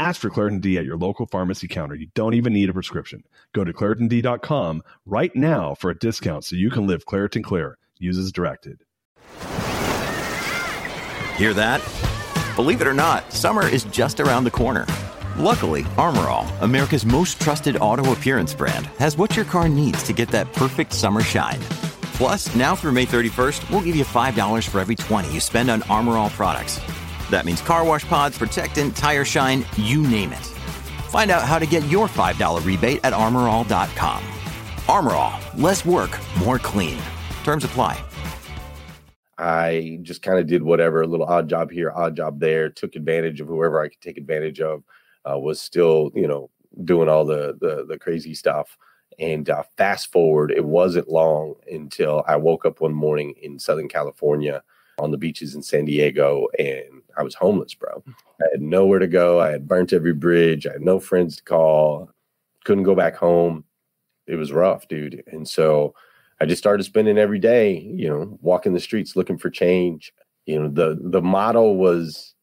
Ask for Claritin D at your local pharmacy counter. You don't even need a prescription. Go to ClaritinD.com right now for a discount so you can live Claritin Clear. Use as directed. Hear that? Believe it or not, summer is just around the corner. Luckily, Armor All, America's most trusted auto appearance brand, has what your car needs to get that perfect summer shine. Plus, now through May 31st, we'll give you $5 for every 20 you spend on Armor All products. That means car wash pods, protectant, tire shine, you name it. Find out how to get your $5 rebate at armorall.com. Armor All, less work, more clean. Terms apply. I just kind of did whatever, a little odd job here, odd job there, took advantage of whoever I could take advantage of, uh, was still, you know, doing all the the, the crazy stuff. And uh, fast forward, it wasn't long until I woke up one morning in Southern California on the beaches in San Diego and I was homeless, bro. Mm. I had nowhere to go. I had burnt every bridge. I had no friends to call. Couldn't go back home. It was rough, dude. And so I just started spending every day, you know, walking the streets looking for change. You know, the the model was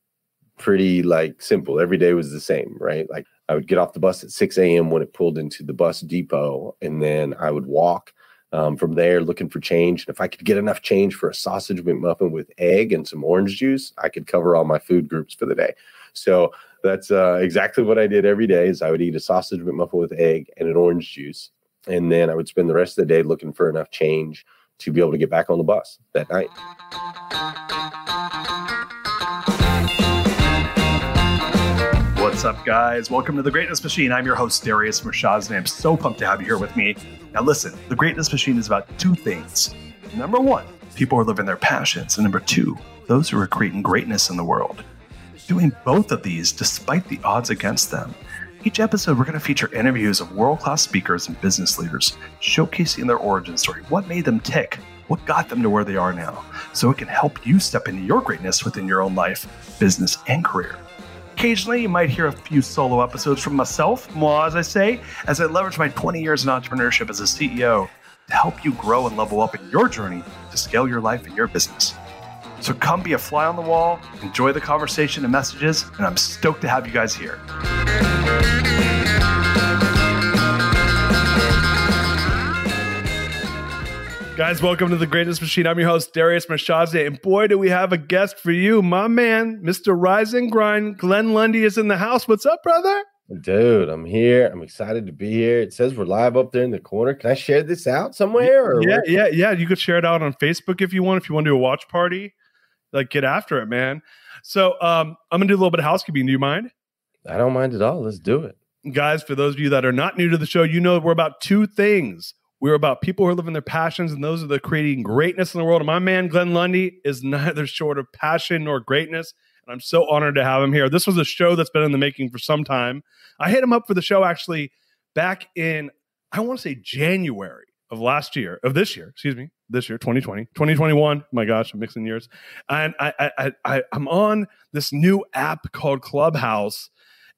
pretty like simple. Every day was the same, right? Like I would get off the bus at 6 a.m. when it pulled into the bus depot, and then I would walk um, from there looking for change. And if I could get enough change for a sausage McMuffin with egg and some orange juice, I could cover all my food groups for the day. So that's uh, exactly what I did every day. Is I would eat a sausage McMuffin with egg and an orange juice, and then I would spend the rest of the day looking for enough change to be able to get back on the bus that night. Up, guys? Welcome to the Greatness Machine. I'm your host, Darius and I'm so pumped to have you here with me. Now, listen, the Greatness Machine is about two things. Number one, people who are living their passions, and number two, those who are creating greatness in the world. Doing both of these despite the odds against them. Each episode, we're going to feature interviews of world class speakers and business leaders, showcasing their origin story, what made them tick, what got them to where they are now, so it can help you step into your greatness within your own life, business, and career. Occasionally, you might hear a few solo episodes from myself, moi, as I say, as I leverage my 20 years in entrepreneurship as a CEO to help you grow and level up in your journey to scale your life and your business. So come be a fly on the wall, enjoy the conversation and messages, and I'm stoked to have you guys here. Guys, welcome to the Greatness Machine. I'm your host, Darius Mirshahs, and boy, do we have a guest for you. My man, Mr. Rise and Grind, Glenn Lundy is in the house. What's up, brother? Dude, I'm here. I'm excited to be here. It says we're live up there in the corner. Can I share this out somewhere? Or yeah, yeah, yeah. You could share it out on Facebook if you want. If you want to do a watch party, like get after it, man. So um, I'm gonna do a little bit of housekeeping. Do you mind? I don't mind at all. Let's do it. Guys, for those of you that are not new to the show, you know we're about two things we're about people who are living their passions, and those are the creating greatness in the world. And my man, Glenn Lundy, is neither short of passion nor greatness. And I'm so honored to have him here. This was a show that's been in the making for some time. I hit him up for the show actually back in, I want to say January of last year, of this year, excuse me, this year, 2020, 2021. My gosh, I'm mixing years. And I, I, I, I'm on this new app called Clubhouse,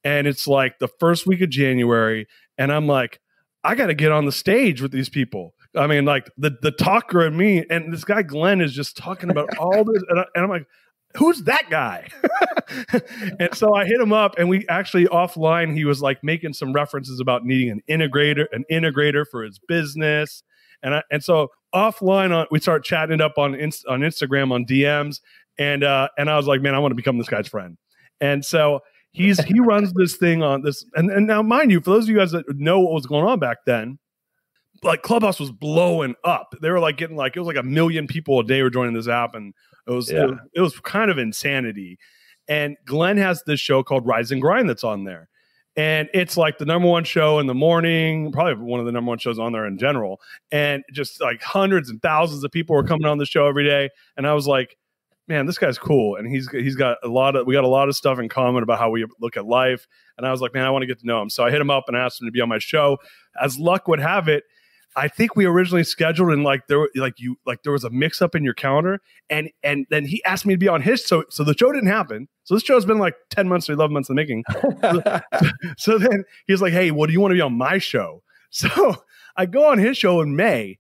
and it's like the first week of January. And I'm like, I got to get on the stage with these people. I mean, like the the talker and me, and this guy Glenn is just talking about all this, and, I, and I'm like, who's that guy? and so I hit him up, and we actually offline. He was like making some references about needing an integrator, an integrator for his business, and I, and so offline on we start chatting up on on Instagram on DMs, and uh, and I was like, man, I want to become this guy's friend, and so He's he runs this thing on this, and, and now mind you, for those of you guys that know what was going on back then, like Clubhouse was blowing up. They were like getting like it was like a million people a day were joining this app, and it was yeah. it, was, it was kind of insanity. And Glenn has this show called Rise and Grind that's on there. And it's like the number one show in the morning, probably one of the number one shows on there in general. And just like hundreds and thousands of people were coming on the show every day. And I was like, man, this guy's cool, and he's he's got a lot of we got a lot of stuff in common about how we look at life. And I was like, man, I want to get to know him. So I hit him up and asked him to be on my show. As luck would have it, I think we originally scheduled and like there like you like there was a mix up in your calendar and and then he asked me to be on his so so the show didn't happen. So this show's been like 10 months or 11 months in the making. so, so then he's like, "Hey, what do you want to be on my show?" So I go on his show in May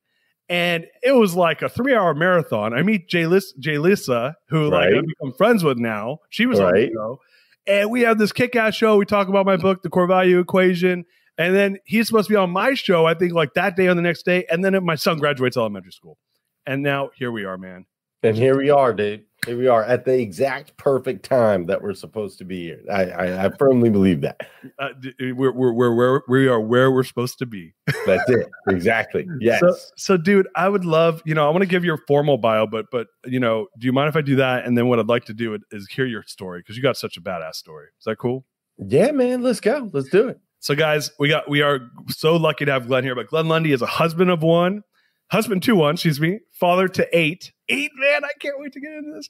and it was like a three hour marathon. I meet Jay, Lis- Jay Lissa, who right. like I've become friends with now. She was right. on the show. And we have this kick ass show. We talk about my book, The Core Value Equation. And then he's supposed to be on my show, I think, like that day or the next day. And then my son graduates elementary school. And now here we are, man. And here we are, dude. Here we are at the exact perfect time that we're supposed to be here. I, I, I firmly believe that. Uh, we're, we're, we're, where we are where we're supposed to be. That's it. Exactly. Yes. So, so, dude, I would love, you know, I want to give your formal bio, but, but, you know, do you mind if I do that? And then what I'd like to do is hear your story because you got such a badass story. Is that cool? Yeah, man. Let's go. Let's do it. So, guys, we got we are so lucky to have Glenn here. But Glenn Lundy is a husband of one, husband to one, excuse me, father to eight. Eight, man, I can't wait to get into this.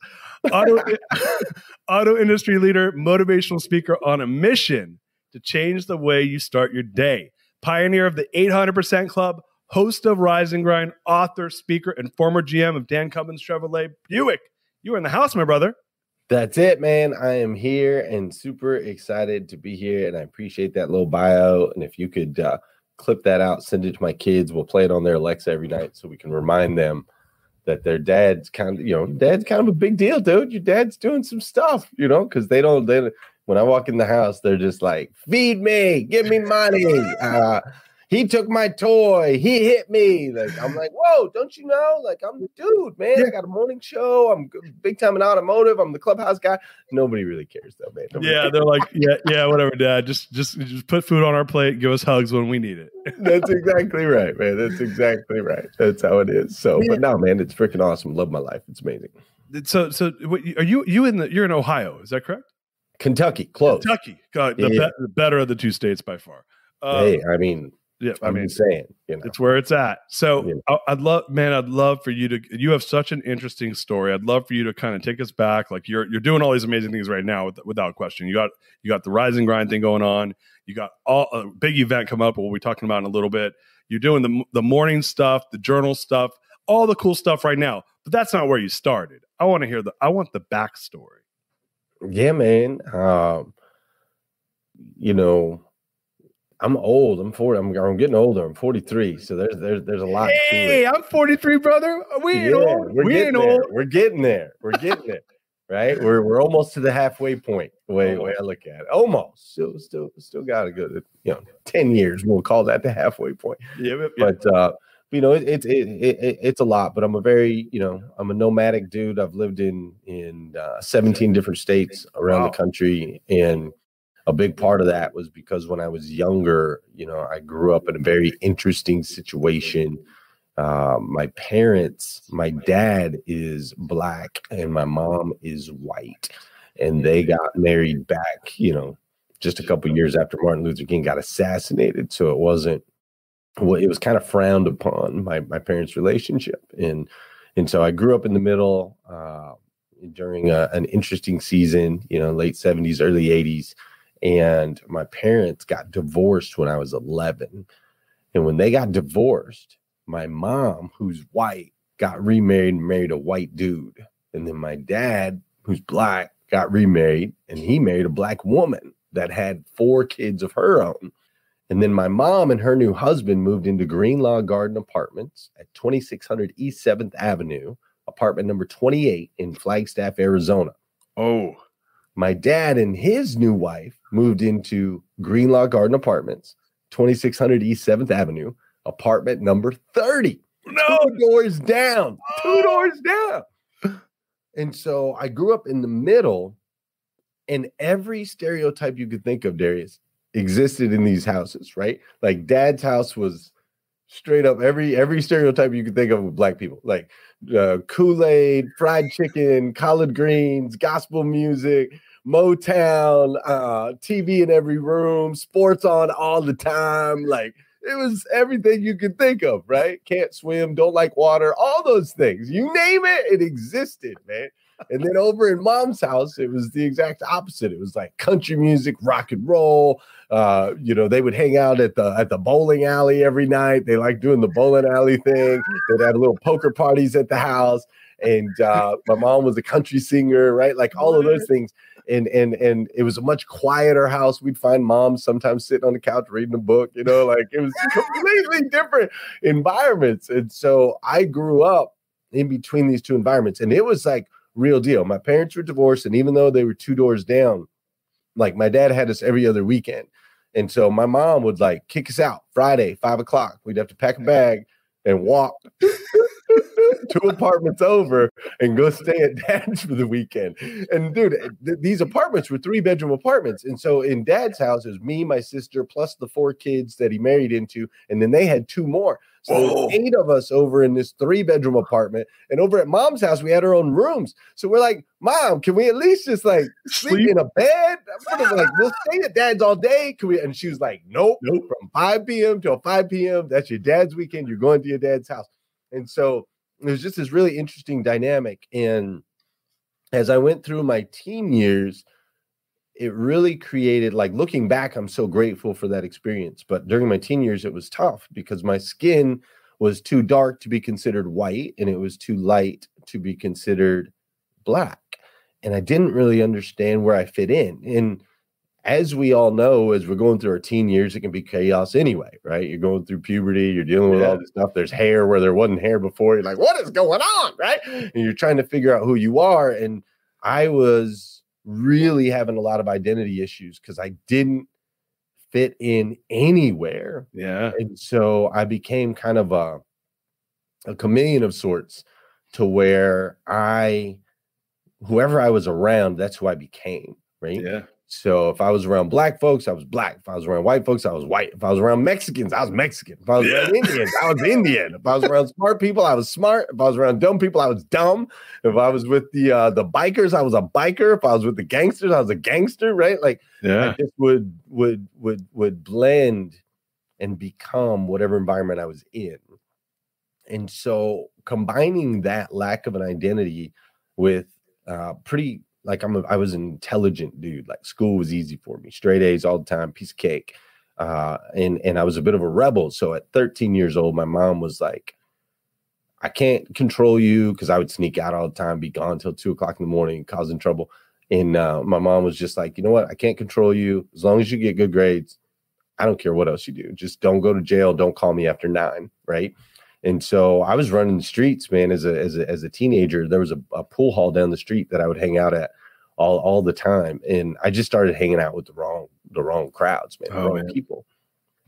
Auto, auto industry leader, motivational speaker on a mission to change the way you start your day. Pioneer of the 800% Club, host of Rise and Grind, author, speaker, and former GM of Dan Cummins Chevrolet Buick. You are in the house, my brother. That's it, man. I am here and super excited to be here. And I appreciate that little bio. And if you could uh, clip that out, send it to my kids, we'll play it on their Alexa every night so we can remind them that their dad's kind of, you know, dad's kind of a big deal, dude. Your dad's doing some stuff, you know, because they don't, they, when I walk in the house, they're just like, feed me, give me money. Uh, he took my toy, he hit me. Like I'm like, whoa, don't you know? Like I'm the dude, man. I got a morning show. I'm big time in automotive. I'm the clubhouse guy. Nobody really cares though, man. Nobody yeah, cares. they're like, yeah, yeah, whatever, dad. Just just just put food on our plate, give us hugs when we need it. That's exactly right, man. That's exactly right. That's how it is. So, but no, man, it's freaking awesome. Love my life. It's amazing. So, so are you you in the you're in Ohio? Is that correct? Kentucky, close. Kentucky, God, the, yeah. be, the better of the two states by far. Um, hey, I mean, yeah, I mean, saying, you know. it's where it's at. So I'd love, man, I'd love for you to. You have such an interesting story. I'd love for you to kind of take us back. Like you're you're doing all these amazing things right now, with, without question. You got you got the Rise and Grind thing going on. You got all a big event come up. We'll be talking about in a little bit. You're doing the the morning stuff, the journal stuff, all the cool stuff right now. But that's not where you started. I want to hear the. I want the backstory. Yeah, man. Um, you know, I'm old. I'm 40. I'm, I'm getting older. I'm 43. So there's there's there's a lot. Hey, I'm 43, brother. We ain't yeah, old. We're we ain't there. old. We're getting there. We're getting there. Right? We're we're almost to the halfway point. The way, way I look at it. Almost. Still still still got a good you know 10 years. We'll call that the halfway point. Yeah. But uh you know, it's it, it, it, it's a lot, but I'm a very, you know, I'm a nomadic dude. I've lived in in uh, 17 different states around wow. the country, and a big part of that was because when I was younger, you know, I grew up in a very interesting situation. Uh, my parents, my dad is black and my mom is white, and they got married back, you know, just a couple years after Martin Luther King got assassinated. So it wasn't well, it was kind of frowned upon my my parents' relationship, and and so I grew up in the middle uh, during a, an interesting season, you know, late seventies, early eighties and my parents got divorced when I was 11. And when they got divorced, my mom, who's white, got remarried and married a white dude. And then my dad, who's black, got remarried and he married a black woman that had four kids of her own. And then my mom and her new husband moved into Greenlaw Garden Apartments at 2600 East 7th Avenue, apartment number 28 in Flagstaff, Arizona. Oh, my dad and his new wife moved into Greenlaw Garden Apartments, 2600 East 7th Avenue, apartment number 30. No. Two doors down. Two doors down. And so I grew up in the middle, and every stereotype you could think of, Darius, existed in these houses, right? Like dad's house was straight up every every stereotype you could think of with black people, like uh, Kool Aid, fried chicken, collard greens, gospel music, Motown, uh, TV in every room, sports on all the time. Like it was everything you could think of, right? Can't swim, don't like water, all those things. You name it, it existed, man. And then over in mom's house, it was the exact opposite. It was like country music, rock and roll. Uh, you know, they would hang out at the at the bowling alley every night. They like doing the bowling alley thing. They'd have little poker parties at the house. And uh, my mom was a country singer, right? Like all of those things. And and and it was a much quieter house. We'd find moms sometimes sitting on the couch reading a book, you know, like it was completely different environments. And so I grew up in between these two environments. And it was like real deal. My parents were divorced, and even though they were two doors down, like my dad had us every other weekend. And so my mom would like kick us out Friday, five o'clock. We'd have to pack a bag and walk two apartments over and go stay at dad's for the weekend. And dude, eh, th- these apartments were three bedroom apartments. And so in dad's house is me, my sister, plus the four kids that he married into. And then they had two more. So eight of us over in this three bedroom apartment. And over at mom's house, we had our own rooms. So we're like, Mom, can we at least just like sleep, sleep? in a bed? I'm like, we'll stay at dad's all day. Can we? And she was like, Nope, nope. From 5 p.m. till 5 p.m. That's your dad's weekend. You're going to your dad's house. And so was just this really interesting dynamic. And as I went through my teen years, it really created like looking back i'm so grateful for that experience but during my teen years it was tough because my skin was too dark to be considered white and it was too light to be considered black and i didn't really understand where i fit in and as we all know as we're going through our teen years it can be chaos anyway right you're going through puberty you're dealing with yeah. all this stuff there's hair where there wasn't hair before you're like what is going on right and you're trying to figure out who you are and i was really having a lot of identity issues because I didn't fit in anywhere. Yeah. And so I became kind of a a chameleon of sorts to where I whoever I was around, that's who I became. Right. Yeah. So if I was around black folks, I was black. If I was around white folks, I was white. If I was around Mexicans, I was Mexican. If I was yeah. around Indians, I was Indian. If I was around smart people, I was smart. If I was around dumb people, I was dumb. If I was with the uh, the bikers, I was a biker. If I was with the gangsters, I was a gangster. Right? Like yeah. I just would would would would blend and become whatever environment I was in. And so combining that lack of an identity with uh, pretty like I'm a, I was an intelligent dude. Like school was easy for me, straight A's all the time, piece of cake. Uh, and and I was a bit of a rebel. So at 13 years old, my mom was like, "I can't control you," because I would sneak out all the time, be gone till two o'clock in the morning, causing trouble. And uh, my mom was just like, "You know what? I can't control you as long as you get good grades. I don't care what else you do. Just don't go to jail. Don't call me after nine, right?" And so I was running the streets, man. As a as a as a teenager, there was a, a pool hall down the street that I would hang out at all all the time, and I just started hanging out with the wrong the wrong crowds, man, the oh, wrong man. people,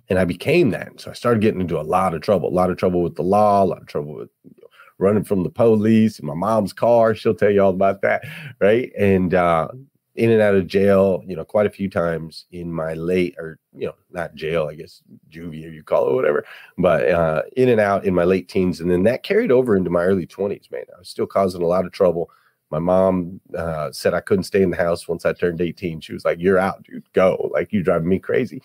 and I became that. So I started getting into a lot of trouble, a lot of trouble with the law, a lot of trouble with you know, running from the police in my mom's car. She'll tell you all about that, right? And uh, in and out of jail, you know, quite a few times in my late or you know, not jail, I guess juvie or you call it whatever, but uh, in and out in my late teens, and then that carried over into my early twenties. Man, I was still causing a lot of trouble. My mom uh, said I couldn't stay in the house once I turned eighteen. She was like, "You're out, dude. Go! Like you're driving me crazy."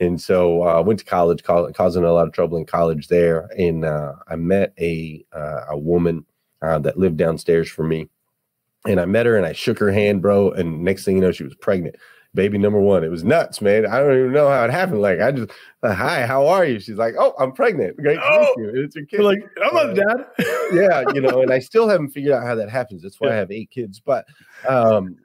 And so uh, I went to college, causing a lot of trouble in college there, and uh, I met a uh, a woman uh, that lived downstairs from me and I met her and I shook her hand, bro. And next thing you know, she was pregnant. Baby number one. It was nuts, man. I don't even know how it happened. Like, I just, uh, hi, how are you? She's like, oh, I'm pregnant. Great oh, to meet you. It's your kid. Like, I'm uh, dad. yeah, you know, and I still haven't figured out how that happens. That's why yeah. I have eight kids. But, um,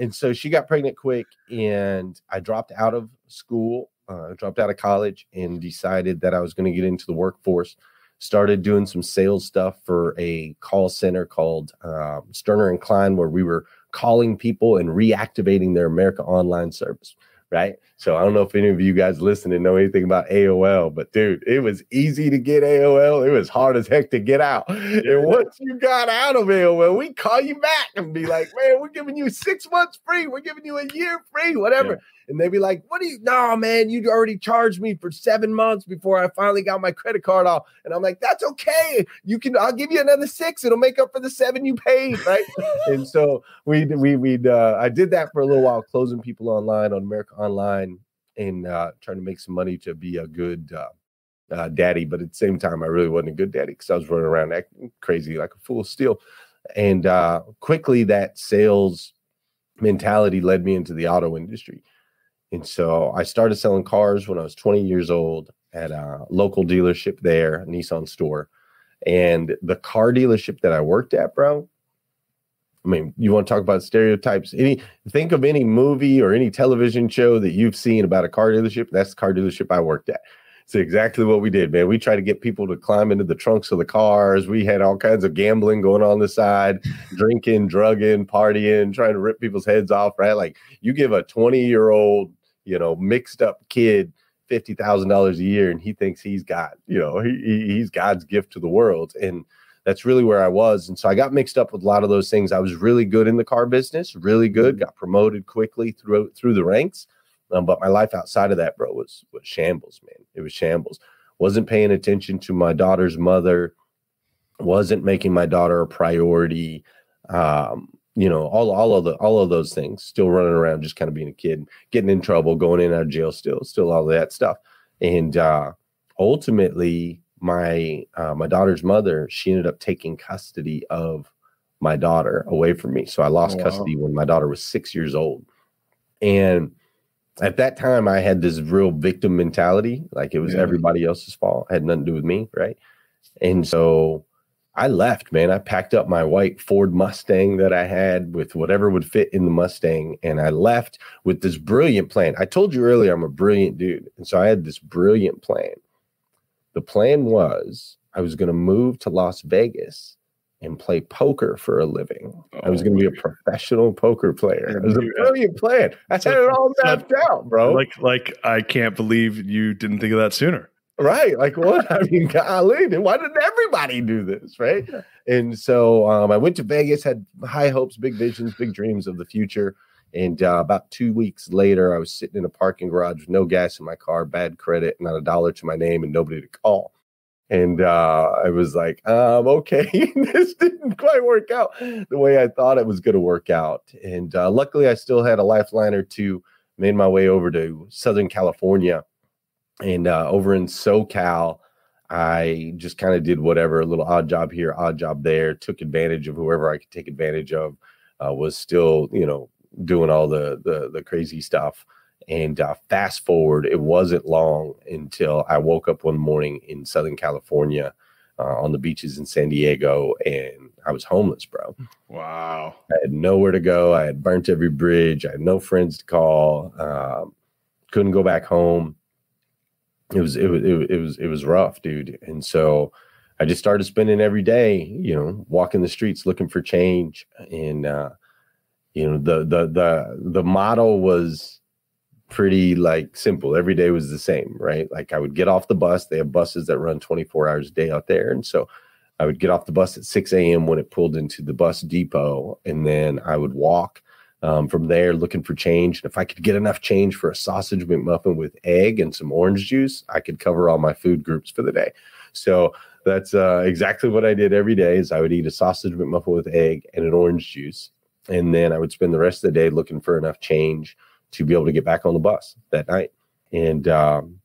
and so she got pregnant quick, and I dropped out of school, uh, dropped out of college, and decided that I was going to get into the workforce started doing some sales stuff for a call center called um, Sterner and Klein, where we were calling people and reactivating their America Online service. Right. So I don't know if any of you guys listening know anything about AOL, but dude, it was easy to get AOL. It was hard as heck to get out. And once you got out of AOL, we call you back and be like, man, we're giving you six months free. We're giving you a year free, whatever. Yeah and they'd be like, "What do you? No, man, you already charged me for seven months before I finally got my credit card off." And I'm like, "That's okay. You can. I'll give you another six. It'll make up for the seven you paid, right?" and so we we we uh, I did that for a little while, closing people online on America Online and uh, trying to make some money to be a good. Uh, uh, daddy, but at the same time, I really wasn't a good daddy because I was running around acting crazy like a fool still. And uh, quickly, that sales mentality led me into the auto industry. And so I started selling cars when I was 20 years old at a local dealership there, Nissan store. And the car dealership that I worked at, bro, I mean, you want to talk about stereotypes? Any think of any movie or any television show that you've seen about a car dealership? That's the car dealership I worked at. It's exactly what we did, man. We tried to get people to climb into the trunks of the cars. We had all kinds of gambling going on the side, drinking, drugging, partying, trying to rip people's heads off, right? Like you give a 20 year old, you know, mixed up kid fifty thousand dollars a year, and he thinks he's got, you know, he, he's God's gift to the world, and that's really where I was. And so I got mixed up with a lot of those things. I was really good in the car business, really good, got promoted quickly through through the ranks. Um, but my life outside of that, bro, was was shambles, man. It was shambles. Wasn't paying attention to my daughter's mother. Wasn't making my daughter a priority. Um, you know, all all of the all of those things. Still running around, just kind of being a kid, getting in trouble, going in and out of jail. Still, still all of that stuff. And uh, ultimately, my uh, my daughter's mother, she ended up taking custody of my daughter away from me. So I lost oh, wow. custody when my daughter was six years old. And at that time I had this real victim mentality, like it was yeah. everybody else's fault, it had nothing to do with me, right? And so I left, man. I packed up my white Ford Mustang that I had with whatever would fit in the Mustang, and I left with this brilliant plan. I told you earlier I'm a brilliant dude, and so I had this brilliant plan. The plan was I was going to move to Las Vegas and play poker for a living. Oh, I was going to be a professional poker player. It was a brilliant plan. I had it all mapped out, bro. Like, like I can't believe you didn't think of that sooner. Right. Like what? I mean, golly, why didn't everybody do this? Right. And so um, I went to Vegas, had high hopes, big visions, big dreams of the future. And uh, about two weeks later, I was sitting in a parking garage with no gas in my car, bad credit, not a dollar to my name, and nobody to call and uh, I was like, um, okay, this didn't quite work out the way I thought it was going to work out. And uh, luckily, I still had a lifeline or two. Made my way over to Southern California, and uh, over in SoCal, I just kind of did whatever, a little odd job here, odd job there. Took advantage of whoever I could take advantage of. Uh, was still, you know, doing all the the, the crazy stuff. And uh, fast forward, it wasn't long until I woke up one morning in Southern California uh, on the beaches in San Diego and I was homeless, bro. Wow. I had nowhere to go. I had burnt every bridge. I had no friends to call. Um, couldn't go back home. It was, it was, it was, it was, it was rough, dude. And so I just started spending every day, you know, walking the streets looking for change. And, uh, you know, the, the, the, the motto was, pretty like simple. Every day was the same, right? Like I would get off the bus. They have buses that run 24 hours a day out there. And so I would get off the bus at 6 a.m. when it pulled into the bus depot. And then I would walk um, from there looking for change. And if I could get enough change for a sausage McMuffin with egg and some orange juice, I could cover all my food groups for the day. So that's uh, exactly what I did every day is I would eat a sausage McMuffin with egg and an orange juice. And then I would spend the rest of the day looking for enough change to be able to get back on the bus that night. And um,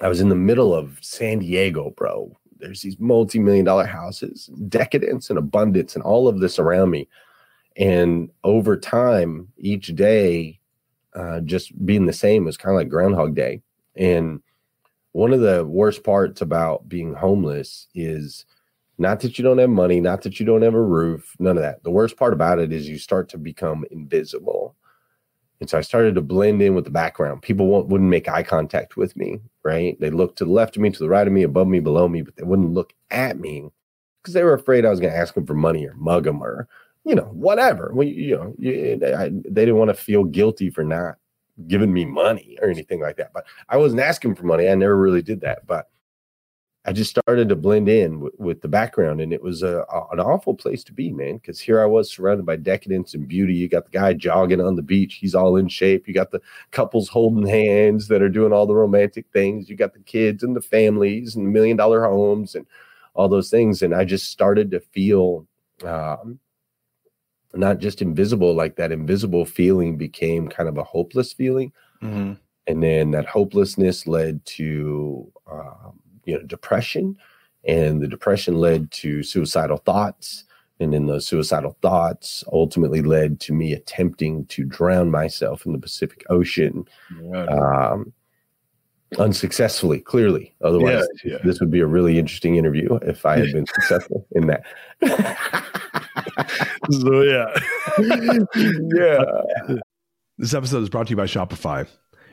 I was in the middle of San Diego, bro. There's these multi million dollar houses, decadence and abundance, and all of this around me. And over time, each day, uh, just being the same was kind of like Groundhog Day. And one of the worst parts about being homeless is not that you don't have money, not that you don't have a roof, none of that. The worst part about it is you start to become invisible. And so I started to blend in with the background. People wouldn't make eye contact with me, right? They looked to the left of me, to the right of me, above me, below me, but they wouldn't look at me because they were afraid I was going to ask them for money or mug them or, you know, whatever. Well, you, know, you, I, they didn't want to feel guilty for not giving me money or anything like that. But I wasn't asking for money. I never really did that. But I just started to blend in with, with the background, and it was a, a an awful place to be, man. Because here I was surrounded by decadence and beauty. You got the guy jogging on the beach; he's all in shape. You got the couples holding hands that are doing all the romantic things. You got the kids and the families and the million dollar homes and all those things. And I just started to feel um, not just invisible, like that invisible feeling became kind of a hopeless feeling. Mm-hmm. And then that hopelessness led to um, you know depression and the depression led to suicidal thoughts And then those suicidal thoughts ultimately led to me attempting to drown myself in the Pacific Ocean. Um, unsuccessfly, clearly. Otherwise, yeah, yeah. this would be a really interesting interview if I had been successful in that. so, yeah. yeah. This episode is brought to you by Shopify.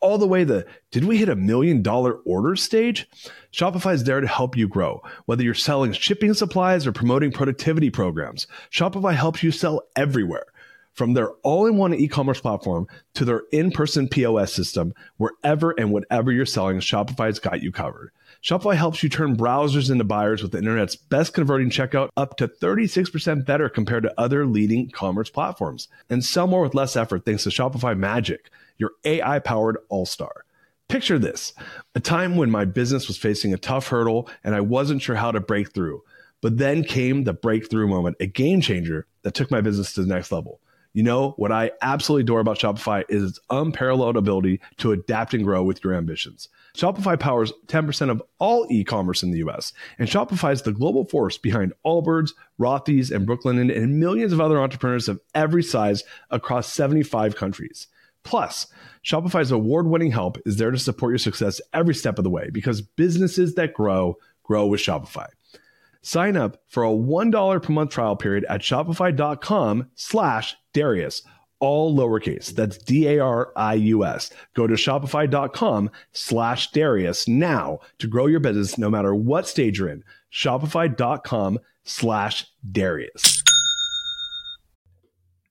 all the way to did we hit a million dollar order stage? Shopify is there to help you grow. Whether you're selling shipping supplies or promoting productivity programs, Shopify helps you sell everywhere. From their all in one e commerce platform to their in person POS system, wherever and whatever you're selling, Shopify's got you covered. Shopify helps you turn browsers into buyers with the internet's best converting checkout up to 36% better compared to other leading commerce platforms. And sell more with less effort thanks to Shopify Magic, your AI powered all star. Picture this a time when my business was facing a tough hurdle and I wasn't sure how to break through. But then came the breakthrough moment, a game changer that took my business to the next level. You know, what I absolutely adore about Shopify is its unparalleled ability to adapt and grow with your ambitions. Shopify powers 10% of all e commerce in the US, and Shopify is the global force behind Allbirds, Rothy's, and Brooklinen, and millions of other entrepreneurs of every size across 75 countries. Plus, Shopify's award winning help is there to support your success every step of the way because businesses that grow, grow with Shopify. Sign up for a $1 per month trial period at shopify.com slash Darius, all lowercase. That's D-A-R-I-U-S. Go to shopify.com slash Darius now to grow your business no matter what stage you're in. Shopify.com slash Darius.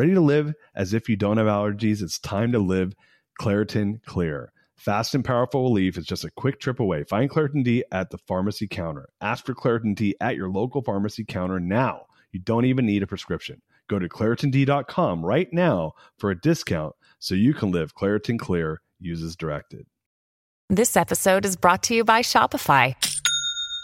Ready to live as if you don't have allergies? It's time to live Claritin Clear. Fast and powerful relief is just a quick trip away. Find Claritin D at the pharmacy counter. Ask for Claritin D at your local pharmacy counter now. You don't even need a prescription. Go to ClaritinD.com right now for a discount so you can live Claritin Clear, uses directed. This episode is brought to you by Shopify.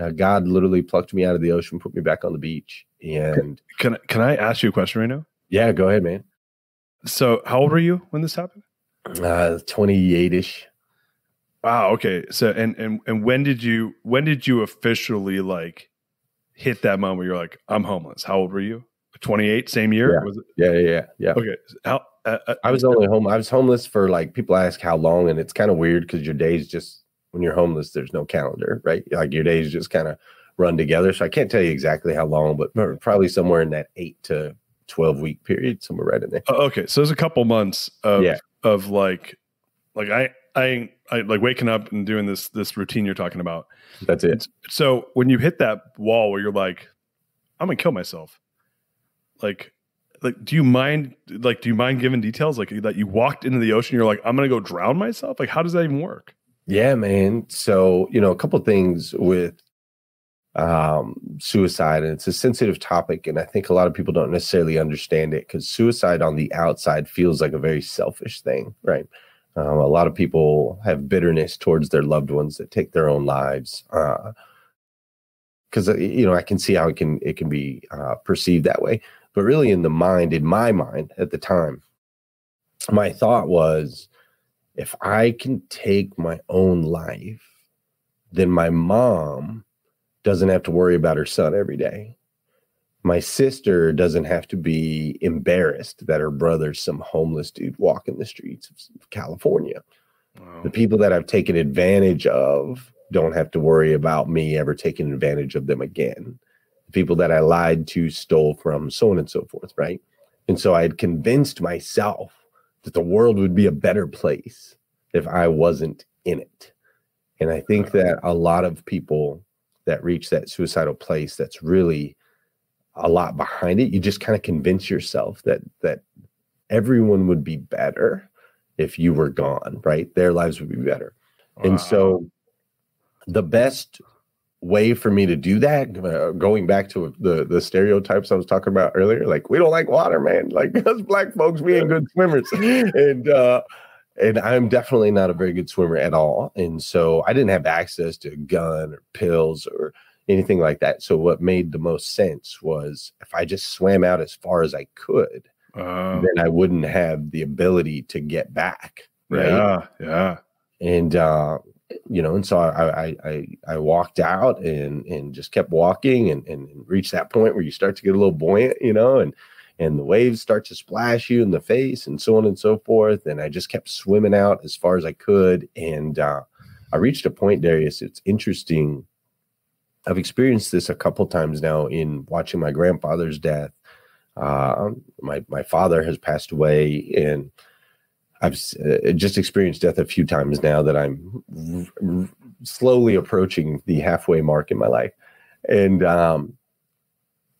Uh, God literally plucked me out of the ocean, put me back on the beach. And can, can I ask you a question right now? Yeah, go ahead, man. So, how old were you when this happened? Uh, 28 ish. Wow. Okay. So, and and and when did you when did you officially like hit that moment where you're like, I'm homeless? How old were you? 28, same year? Yeah. It? Yeah, yeah, yeah. Okay. How? Uh, uh, I was only home. I was homeless for like people ask how long, and it's kind of weird because your days just when you're homeless, there's no calendar, right? Like your days just kind of run together. So I can't tell you exactly how long, but probably somewhere in that eight to 12 week period, somewhere right in there. Okay. So there's a couple months of, yeah. of like, like I, I, I like waking up and doing this, this routine you're talking about. That's it. So when you hit that wall where you're like, I'm gonna kill myself. Like, like, do you mind, like, do you mind giving details? Like that you walked into the ocean, you're like, I'm gonna go drown myself. Like, how does that even work? Yeah, man. So, you know, a couple things with um, suicide, and it's a sensitive topic, and I think a lot of people don't necessarily understand it because suicide on the outside feels like a very selfish thing, right? Um, a lot of people have bitterness towards their loved ones that take their own lives. Uh, because uh, you know I can see how it can it can be uh, perceived that way, but really in the mind, in my mind at the time, my thought was, if I can take my own life, then my mom doesn't have to worry about her son every day. My sister doesn't have to be embarrassed that her brother's some homeless dude walking the streets of California. Wow. The people that I've taken advantage of don't have to worry about me ever taking advantage of them again. The people that I lied to, stole from, so on and so forth, right? And so I had convinced myself that the world would be a better place if I wasn't in it. And I think that a lot of people that reach that suicidal place that's really a lot behind it, you just kind of convince yourself that that everyone would be better if you were gone, right? Their lives would be better. Wow. And so the best way for me to do that uh, going back to the the stereotypes i was talking about earlier like we don't like water man. Like us black folks we ain't good swimmers. And uh and i'm definitely not a very good swimmer at all. And so i didn't have access to a gun or pills or anything like that. So what made the most sense was if i just swam out as far as i could uh, then i wouldn't have the ability to get back right? Yeah yeah. And uh you know, and so I, I, I, walked out and, and just kept walking and, and reached that point where you start to get a little buoyant, you know, and, and the waves start to splash you in the face and so on and so forth. And I just kept swimming out as far as I could. And, uh, I reached a point, Darius, it's interesting. I've experienced this a couple times now in watching my grandfather's death. Uh, my, my father has passed away and, I've uh, just experienced death a few times now that I'm r- r- slowly approaching the halfway mark in my life. And um,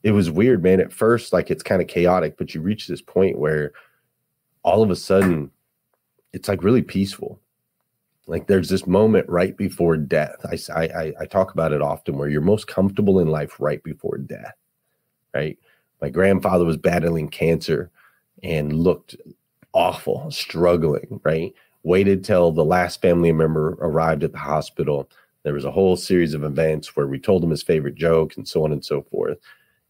it was weird, man. At first, like it's kind of chaotic, but you reach this point where all of a sudden it's like really peaceful. Like there's this moment right before death. I, I, I talk about it often where you're most comfortable in life right before death, right? My grandfather was battling cancer and looked awful, struggling, right? Waited till the last family member arrived at the hospital. There was a whole series of events where we told him his favorite joke and so on and so forth.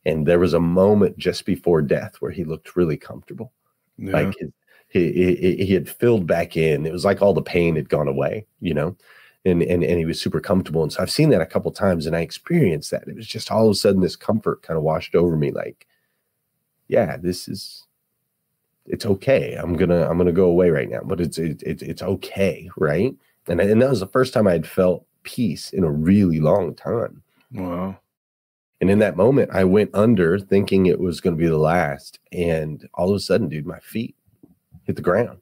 And there was a moment just before death where he looked really comfortable. Yeah. Like his, he, he, he had filled back in. It was like all the pain had gone away, you know, and, and, and he was super comfortable. And so I've seen that a couple times and I experienced that. It was just all of a sudden this comfort kind of washed over me. Like, yeah, this is, it's okay. I'm gonna I'm gonna go away right now, but it's it, it, it's okay, right? And and that was the first time I had felt peace in a really long time. Wow. And in that moment, I went under thinking it was going to be the last, and all of a sudden, dude, my feet hit the ground,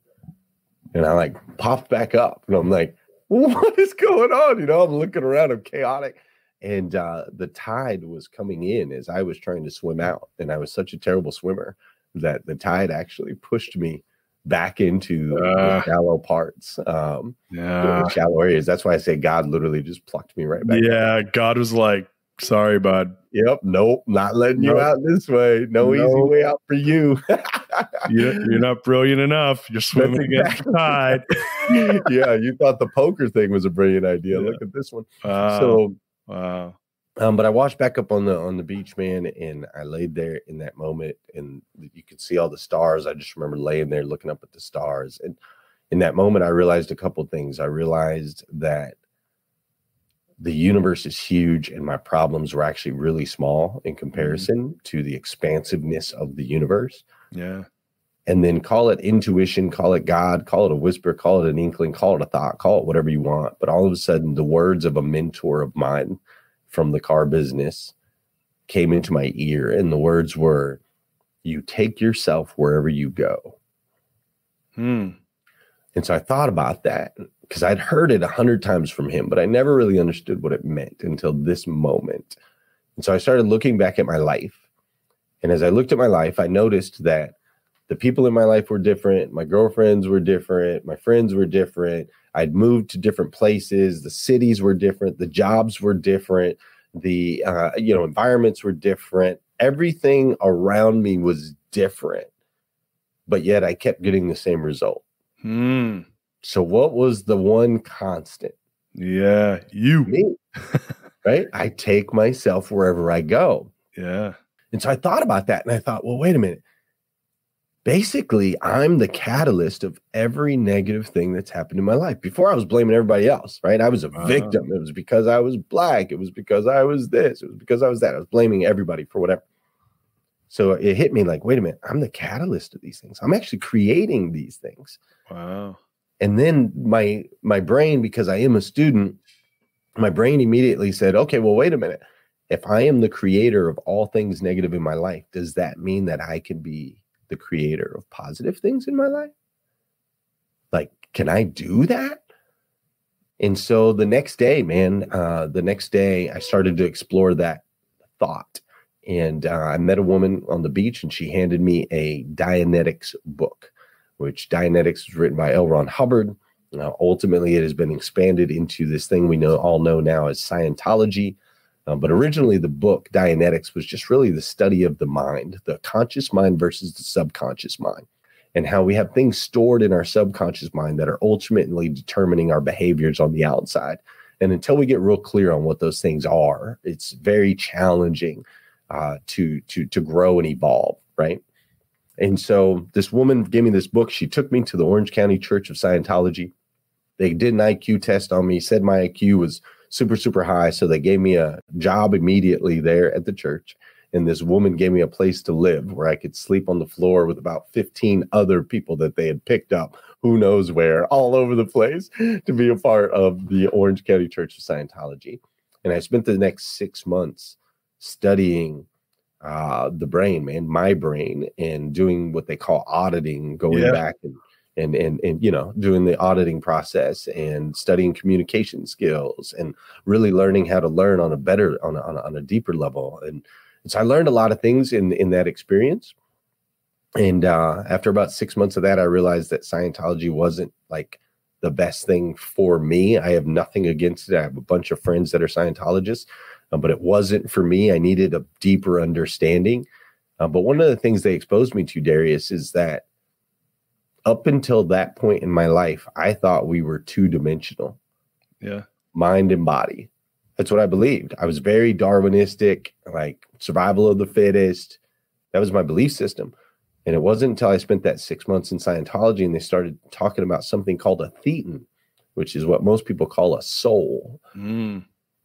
and I like popped back up, and I'm like, "What is going on?" You know, I'm looking around, I'm chaotic, and uh, the tide was coming in as I was trying to swim out, and I was such a terrible swimmer that the tide actually pushed me back into uh, the shallow parts, um, yeah, shallow areas. That's why I say God literally just plucked me right back. Yeah, God was like, "Sorry, bud. Yep, nope, not letting nope. you out this way. No easy way out for you. you're, you're, not brilliant enough. You're swimming against the tide. yeah, you thought the poker thing was a brilliant idea. Yeah. Look at this one. Wow. So, wow. Um, but I washed back up on the on the beach, man, and I laid there in that moment, and you could see all the stars. I just remember laying there looking up at the stars, and in that moment, I realized a couple things. I realized that the universe is huge, and my problems were actually really small in mm-hmm. comparison mm-hmm. to the expansiveness of the universe. Yeah. And then call it intuition, call it God, call it a whisper, call it an inkling, call it a thought, call it whatever you want. But all of a sudden, the words of a mentor of mine from the car business came into my ear, and the words were, You take yourself wherever you go. Hmm. And so I thought about that because I'd heard it a hundred times from him, but I never really understood what it meant until this moment. And so I started looking back at my life. And as I looked at my life, I noticed that the people in my life were different. My girlfriends were different. My friends were different. I'd moved to different places. The cities were different. The jobs were different. The uh, you know environments were different. Everything around me was different, but yet I kept getting the same result. Hmm. So what was the one constant? Yeah. You. Me, right? I take myself wherever I go. Yeah. And so I thought about that and I thought, well, wait a minute. Basically, I'm the catalyst of every negative thing that's happened in my life. Before I was blaming everybody else, right? I was a Wow. victim. It was because I was black. It was because I was this. It was because I was that. I was blaming everybody for whatever. So it hit me like, wait a minute, I'm the catalyst of these things. I'm actually creating these things Wow. and then my my brain because i am a student my brain immediately said okay well wait a minute if i am the creator of all things negative in my life does that mean that i can be the creator of positive things in my life like can i do that and so the next day man uh the next day i started to explore that thought and uh, i met a woman on the beach and she handed me a dianetics book which Dianetics was written by L. Ron Hubbard. Now, ultimately, it has been expanded into this thing we know all know now as Scientology. Uh, but originally, the book Dianetics was just really the study of the mind, the conscious mind versus the subconscious mind, and how we have things stored in our subconscious mind that are ultimately determining our behaviors on the outside. And until we get real clear on what those things are, it's very challenging uh, to to to grow and evolve, right? And so this woman gave me this book. She took me to the Orange County Church of Scientology. They did an IQ test on me, said my IQ was super, super high. So they gave me a job immediately there at the church. And this woman gave me a place to live where I could sleep on the floor with about 15 other people that they had picked up, who knows where, all over the place to be a part of the Orange County Church of Scientology. And I spent the next six months studying uh, the brain, man, my brain, and doing what they call auditing, going Yeah. back and and and and you know doing the auditing process and studying communication skills and really learning how to learn on a better on a, on a, on a deeper level. And, so i learned a lot of things in in that experience. And uh after about six months of that i realized that scientology wasn't like the best thing for me. I have nothing against it. I have a bunch of friends that are scientologists uh, but it wasn't for me. I needed a deeper understanding. Uh, but one of the things they exposed me to darius is that up until that point in my life, I thought we were two dimensional, Yeah. mind and body. That's what I believed. I was very Darwinistic, like survival of the fittest. That was my belief system. And it wasn't until I spent that six months in Scientology and they started talking about something called a thetan, which is what most people call a soul. Mm.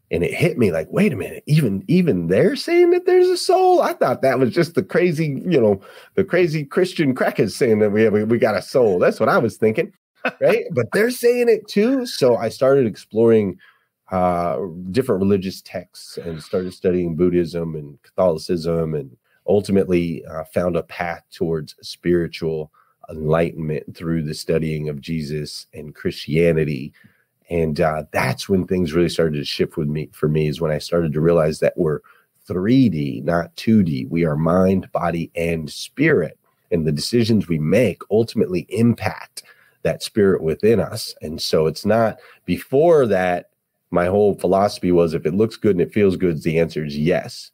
And it hit me like, wait a minute, even even they're saying that there's a soul. I thought that was just the crazy, you know, the crazy Christian crackers saying that we have we got a soul. That's what I was thinking, right? but they're saying it too. So I started exploring uh, different religious texts and started studying Buddhism and Catholicism, and ultimately uh, found a path towards spiritual enlightenment through the studying of Jesus and Christianity and uh, that's when things really started to shift with me for me is when i started to realize that we're 3d not 2d we are mind body and spirit. And the decisions we make ultimately impact that spirit within us. And so it's not before that my whole philosophy was if it looks good and it feels good the answer is yes.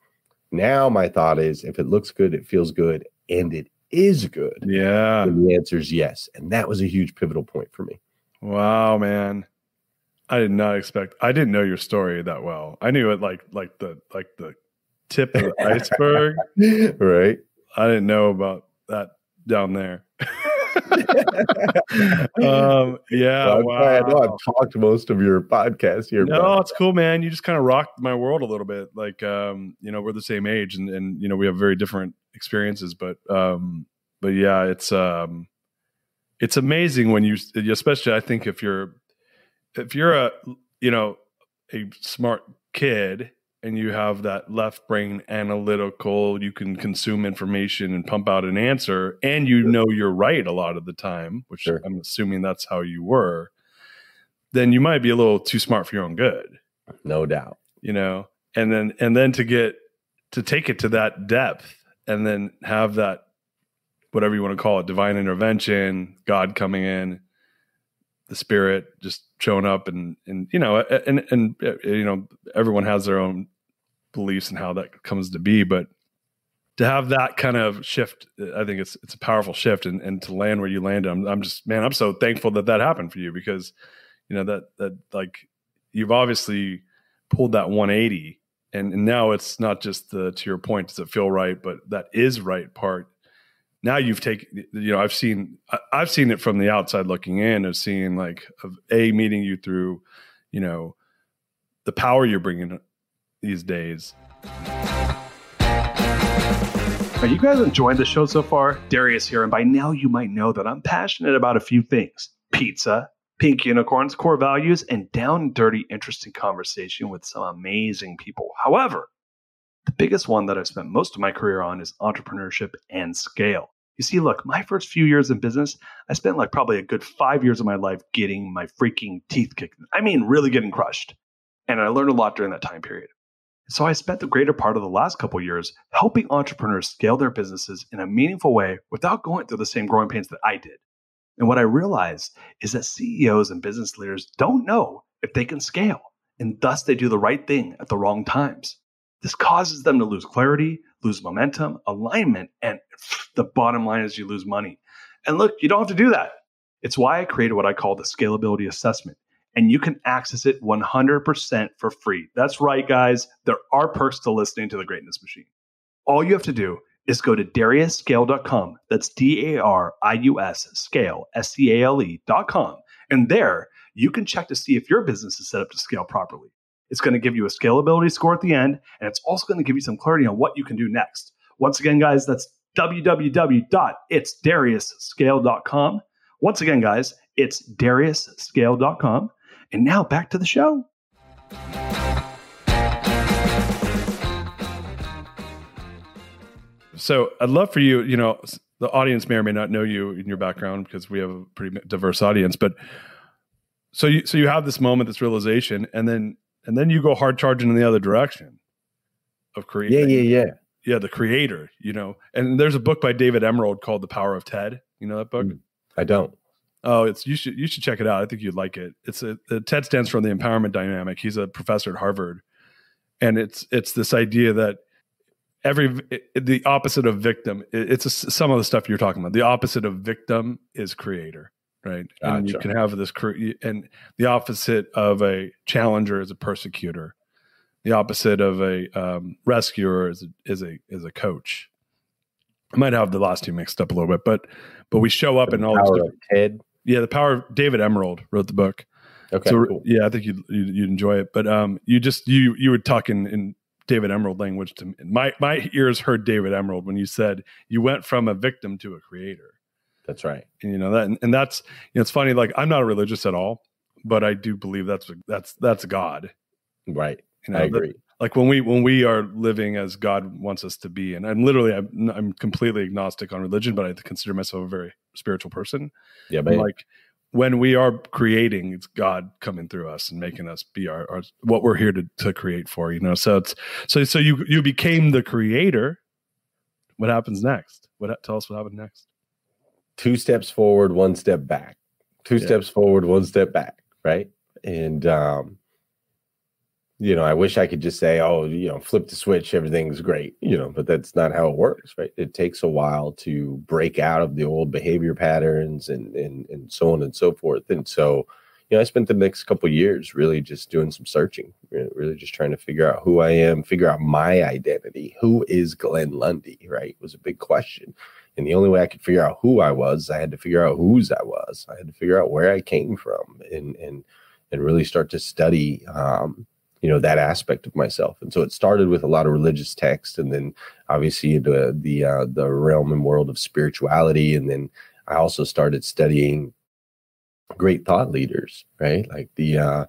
Now my thought is if it looks good it feels good and it is good Yeah. the answer is yes. And that was a huge pivotal point for me. Wow, man. I did not expect I didn't know your story that well. I knew it like like the like the tip of the iceberg. right I didn't know about that down there. um yeah, Well, I'm wow. I know I've talked most of your podcast here. No, it's cool, man. You just kind of rocked my world a little bit. Like, um, you know, we're the same age, and and you know, we have very different experiences. But, um, but yeah, it's um, it's amazing when you, especially, I think if you're, if you're a, you know, a smart kid and you have that left brain analytical, you can consume information and pump out an answer, and you know you're right a lot of the time, which Sure. I'm assuming that's how you were. Then you might be a little too smart for your own good no doubt. you know and then and then to get to take it to that depth and then have that whatever you want to call it divine intervention god coming in the spirit just showing up and and you know and and uh, you know everyone has their own beliefs and how that comes to be. But to have that kind of shift, I think it's it's a powerful shift, and, and to land where you landed, I'm, I'm just man, I'm so thankful that that happened for you because you know that that like you've obviously pulled that 180, and, and now it's not just the to your point, does it feel right, but that is right part. Now you've taken, you know, I've seen I've seen it from the outside looking in of seeing like of a meeting you through, you know, the power you're bringing these days are you guys enjoying the show so far? Darius here, and by now you might know that I'm passionate about a few things pizza, pink unicorns, core values, and down and dirty, interesting conversation with some amazing people. However, the biggest one that I've spent most of my career on is entrepreneurship and scale. You see, look, my first few years in business, I spent like probably a good five years of my life getting my freaking teeth kicked. I mean, really getting crushed. And I learned a lot during that time period. So I spent the greater part of the last couple years helping entrepreneurs scale their businesses in a meaningful way without going through the same growing pains that I did. And what I realized is that CEOs and business leaders don't know if they can scale, and thus they do the right thing at the wrong times. This causes them to lose clarity, lose momentum, alignment, and the bottom line is you lose money. And look, you don't have to do that. It's why I created what I call the scalability assessment and you can access it 100% for free. That's right, guys. There are perks to listening to the Greatness Machine. All you have to do is go to dariusscale.com. That's D A R I U S scale, S C A L E.com. And there you can check to see if your business is set up to scale properly. It's going to give you a scalability score at the end, and it's also going to give you some clarity on what you can do next. Once again, guys, that's www.itsdariusscale.com. Once again, guys, it's dariusscale.com. And now back to the show. So I'd love for you, you know, the audience may or may not know you in your background because we have a pretty diverse audience, but so you so you have this moment, this realization, and then and then you go hard charging in the other direction of creating. Yeah, yeah, yeah. Yeah, the creator, you know. And there's a book by David Emerald called The Power of Ted. You know that book? Mm, I don't. Oh, it's you should you should check it out. I think you'd like it. It's a, TED stands for the empowerment dynamic. He's a professor at Harvard, and it's it's this idea that every it, the opposite of victim. It, it's a, some of the stuff you're talking about. The opposite of victim is creator, right? Gotcha. And you can have this crew. and the opposite of a challenger is a persecutor. The opposite of a um, rescuer is a, is a is a coach. I might have the last two mixed up a little bit, but but we show up the in all these Ted yeah, the power of David Emerald wrote the book. Okay. So cool. yeah, I think you'd, you'd enjoy it. But um, you just you you were talking in David Emerald language to me. My my ears heard David Emerald when you said you went from a victim to a creator. That's right. And you know that, and, that's you know it's funny. Like I'm not religious at all, but I do believe that's that's that's God. Right. You know, I agree. That, like when we when we are living as God wants us to be, and I'm literally I'm, I'm completely agnostic on religion, but I consider myself a very spiritual person. Yeah, but like when we are creating, it's God coming through us and making us be our, our what we're here to to create for. You know, so it's so so you you became the creator. What happens next? What tell us what happened next? Two steps forward, one step back. Two yeah. steps forward, one step back. Right, and um, you know, I wish I could just say, oh, you know, flip the switch, everything's great, you know, but that's not how it works, right? It takes a while to break out of the old behavior patterns and and and so on and so forth. And so, you know, I spent the next couple years really just doing some searching, really just trying to figure out who I am, figure out my identity. Who is Glenn Lundy, right? Was a big question. And the only way I could figure out who I was, I had to figure out whose I was. I had to figure out where I came from and and and really start to study um, you know that aspect of myself. And so it started with a lot of religious text and then obviously the the uh, the realm and world of spirituality. And then i also started studying great thought leaders right? Like the uh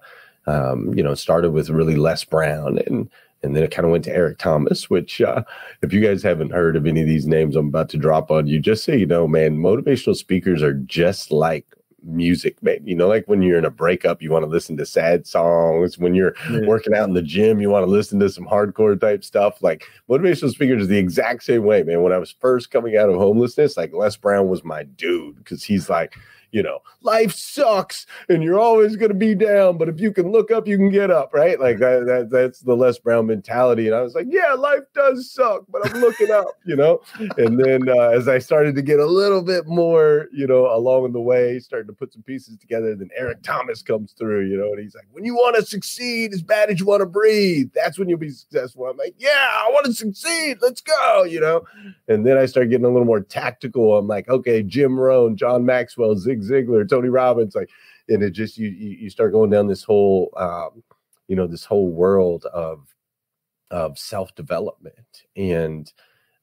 um, you know started with really les brown and and then it kind of went to Eric Thomas, which, uh, if you guys haven't heard of any of these names I'm about to drop on you, just so you know, man, motivational speakers are just like music, man. You know, like when you're in a breakup, you want to listen to sad songs. When you're yeah. working out in the gym, you want to listen to some hardcore type stuff. Like motivational speakers is the exact same way, man. When I was first coming out of homelessness, like Les Brown was my dude because he's like, you know, life sucks and you're always going to be down, but if you can look up, you can get up, right? Like that, that, that's the Les Brown mentality. And I was like, yeah, life does suck, but I'm looking up, you know? And then uh, as I started to get a little bit more, you know, along the way, starting to put some pieces together, then Eric Thomas comes through, you know, and he's like, when you want to succeed as bad as you want to breathe, that's when you'll be successful. I'm like, yeah, I want to succeed. Let's go, you know? And then I started getting a little more tactical. I'm like, okay, Jim Rohn, John Maxwell, Zig Ziglar, Tony Robbins, like, and it just you you start going down this whole um, you know this whole world of of self development, and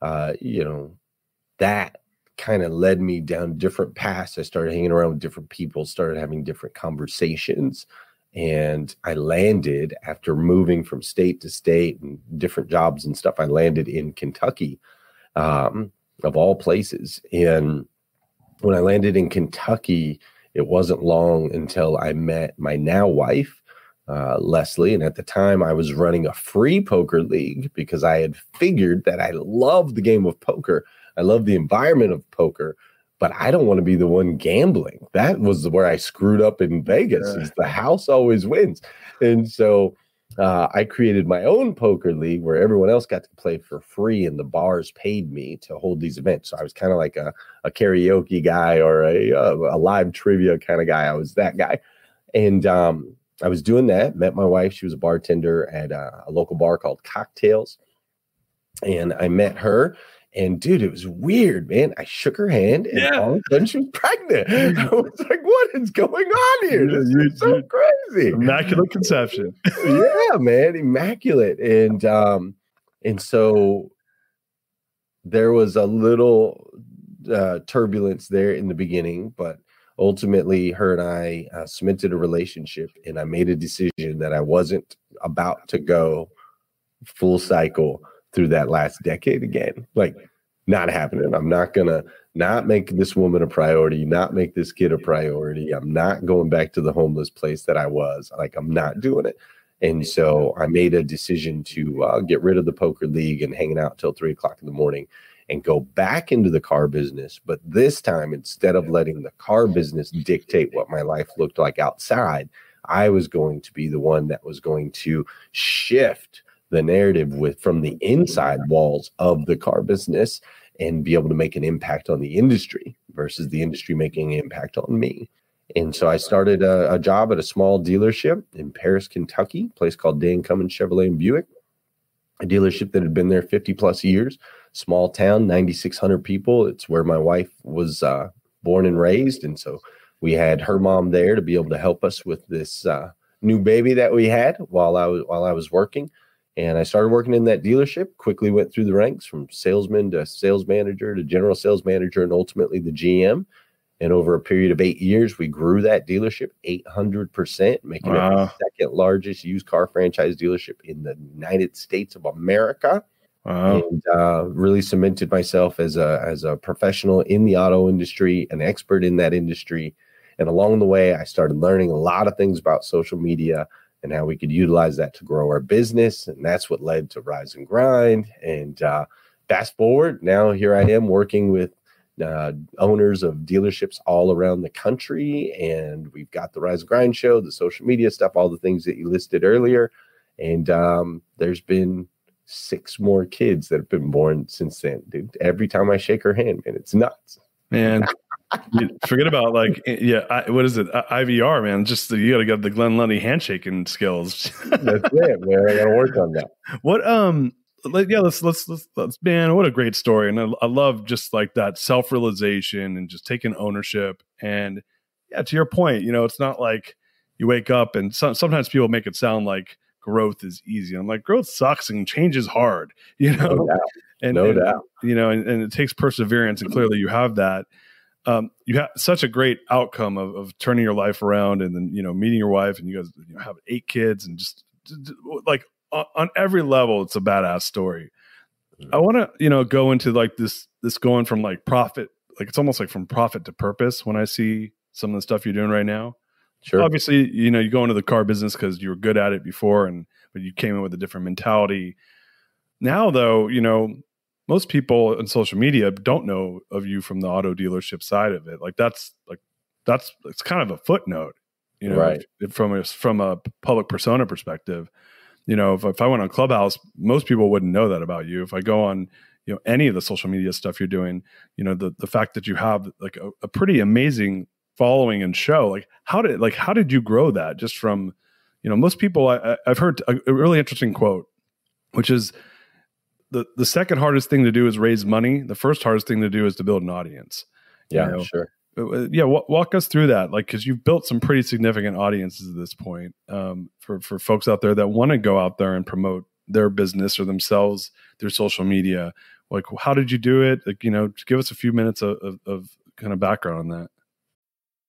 uh, you know that kind of led me down different paths. I started hanging around with different people, started having different conversations. And I landed after moving from state to state and different jobs and stuff. I landed in Kentucky, um, of all places. And when I landed in Kentucky, it wasn't long until I met my now wife, uh, Leslie. And at the time, I was running a free poker league because I had figured that I love the game of poker. I love the environment of poker, but I don't want to be the one gambling. That was where I screwed up in Vegas. Is the house always wins, and so uh, I created my own poker league where everyone else got to play for free, and the bars paid me to hold these events. So I was kind of like a, a karaoke guy or a, a, a live trivia kind of guy. I was that guy, and um, I was doing that. Met my wife; she was a bartender at a, a local bar called Cocktails, and I met her. And dude, it was weird, man. I shook her hand, and Yeah. all of a sudden she was pregnant. I was like, "What is going on here? This you- is so crazy." Immaculate conception. yeah, man, immaculate. And um, and so there was a little uh, turbulence there in the beginning, but ultimately, her and I uh, cemented a relationship, and I made a decision that I wasn't about to go full cycle through that last decade again. Like, not happening. I'm not gonna not make this woman a priority, not make this kid a priority. I'm not going back to the homeless place that I was. Like, I'm not doing it. And so I made a decision to uh, get rid of the poker league and hanging out till three o'clock in the morning and go back into the car business. But this time, instead of letting the car business dictate what my life looked like outside, I was going to be the one that was going to shift the narrative with from the inside walls of the car business and be able to make an impact on the industry versus the industry making an impact on me. And so I started a, a job at a small dealership in Paris, Kentucky, place called Dan Cummins Chevrolet and Buick, a dealership that had been there 50 plus years, small town, 9,600 people. It's where my wife was uh, born and raised. And so we had her mom there to be able to help us with this uh, new baby that we had while I was while I was working. And I started working in that dealership, quickly went through the ranks from salesman to sales manager to general sales manager and ultimately the GM. And over a period of eight years, we grew that dealership 800%, making it the second largest used car franchise dealership in the United States of America. Wow. And uh, really cemented myself as a, as a professional in the auto industry, an expert in that industry. And along the way, I started learning a lot of things about social media and how we could utilize that to grow our business. And that's what led to Rise and Grind. And uh, fast forward, now here I am working with uh, owners of dealerships all around the country. And we've got the Rise and Grind show, the social media stuff, all the things that you listed earlier. And um, there's been six more kids that have been born since then, dude. Every time I shake her hand, man, it's nuts. Man, forget about like yeah, I, what is it? I- IVR, man. Just the, you got to get the Glenn Lundy handshaking skills. That's it, man. I got to work on that. what um let, yeah let's, let's let's let's man what a great story and I, I love just like that self-realization and just taking ownership and yeah to your point you know it's not like you wake up and so, sometimes people make it sound like growth is easy i'm like growth sucks and change is hard you know No doubt. and, No and, doubt. you know and, and it takes perseverance and clearly you have that um, you have such a great outcome of, of turning your life around and then you know meeting your wife and you guys you know, have eight kids and just like on, on every level it's a badass story. I want to you know go into like this this going from like profit like it's almost like from profit to purpose when i see some of the stuff you're doing right now. Sure. obviously you know you go into the car business because you were good at it before and but you came in with a different mentality. Now though you know most people on social media don't know of you from the auto dealership side of it like that's like that's it's kind of a footnote, you know, Right. if- from a from a public persona perspective. You know, if, if I went on Clubhouse, most people wouldn't know that about you. If I go on, you know, any of the social media stuff you're doing, you know, the the fact that you have like a, a pretty amazing following and show, like how did like how did you grow that just from, you know, most people I, I've heard a really interesting quote, which is the the second hardest thing to do is raise money. The first hardest thing to do is to build an audience. You Yeah, know, sure. uh, yeah wa- walk us through that like because you've built some pretty significant audiences at this point um, for for folks out there that want to go out there and promote their business or themselves through social media like how did you do it like you know just give us a few minutes of, of, of kind of background on that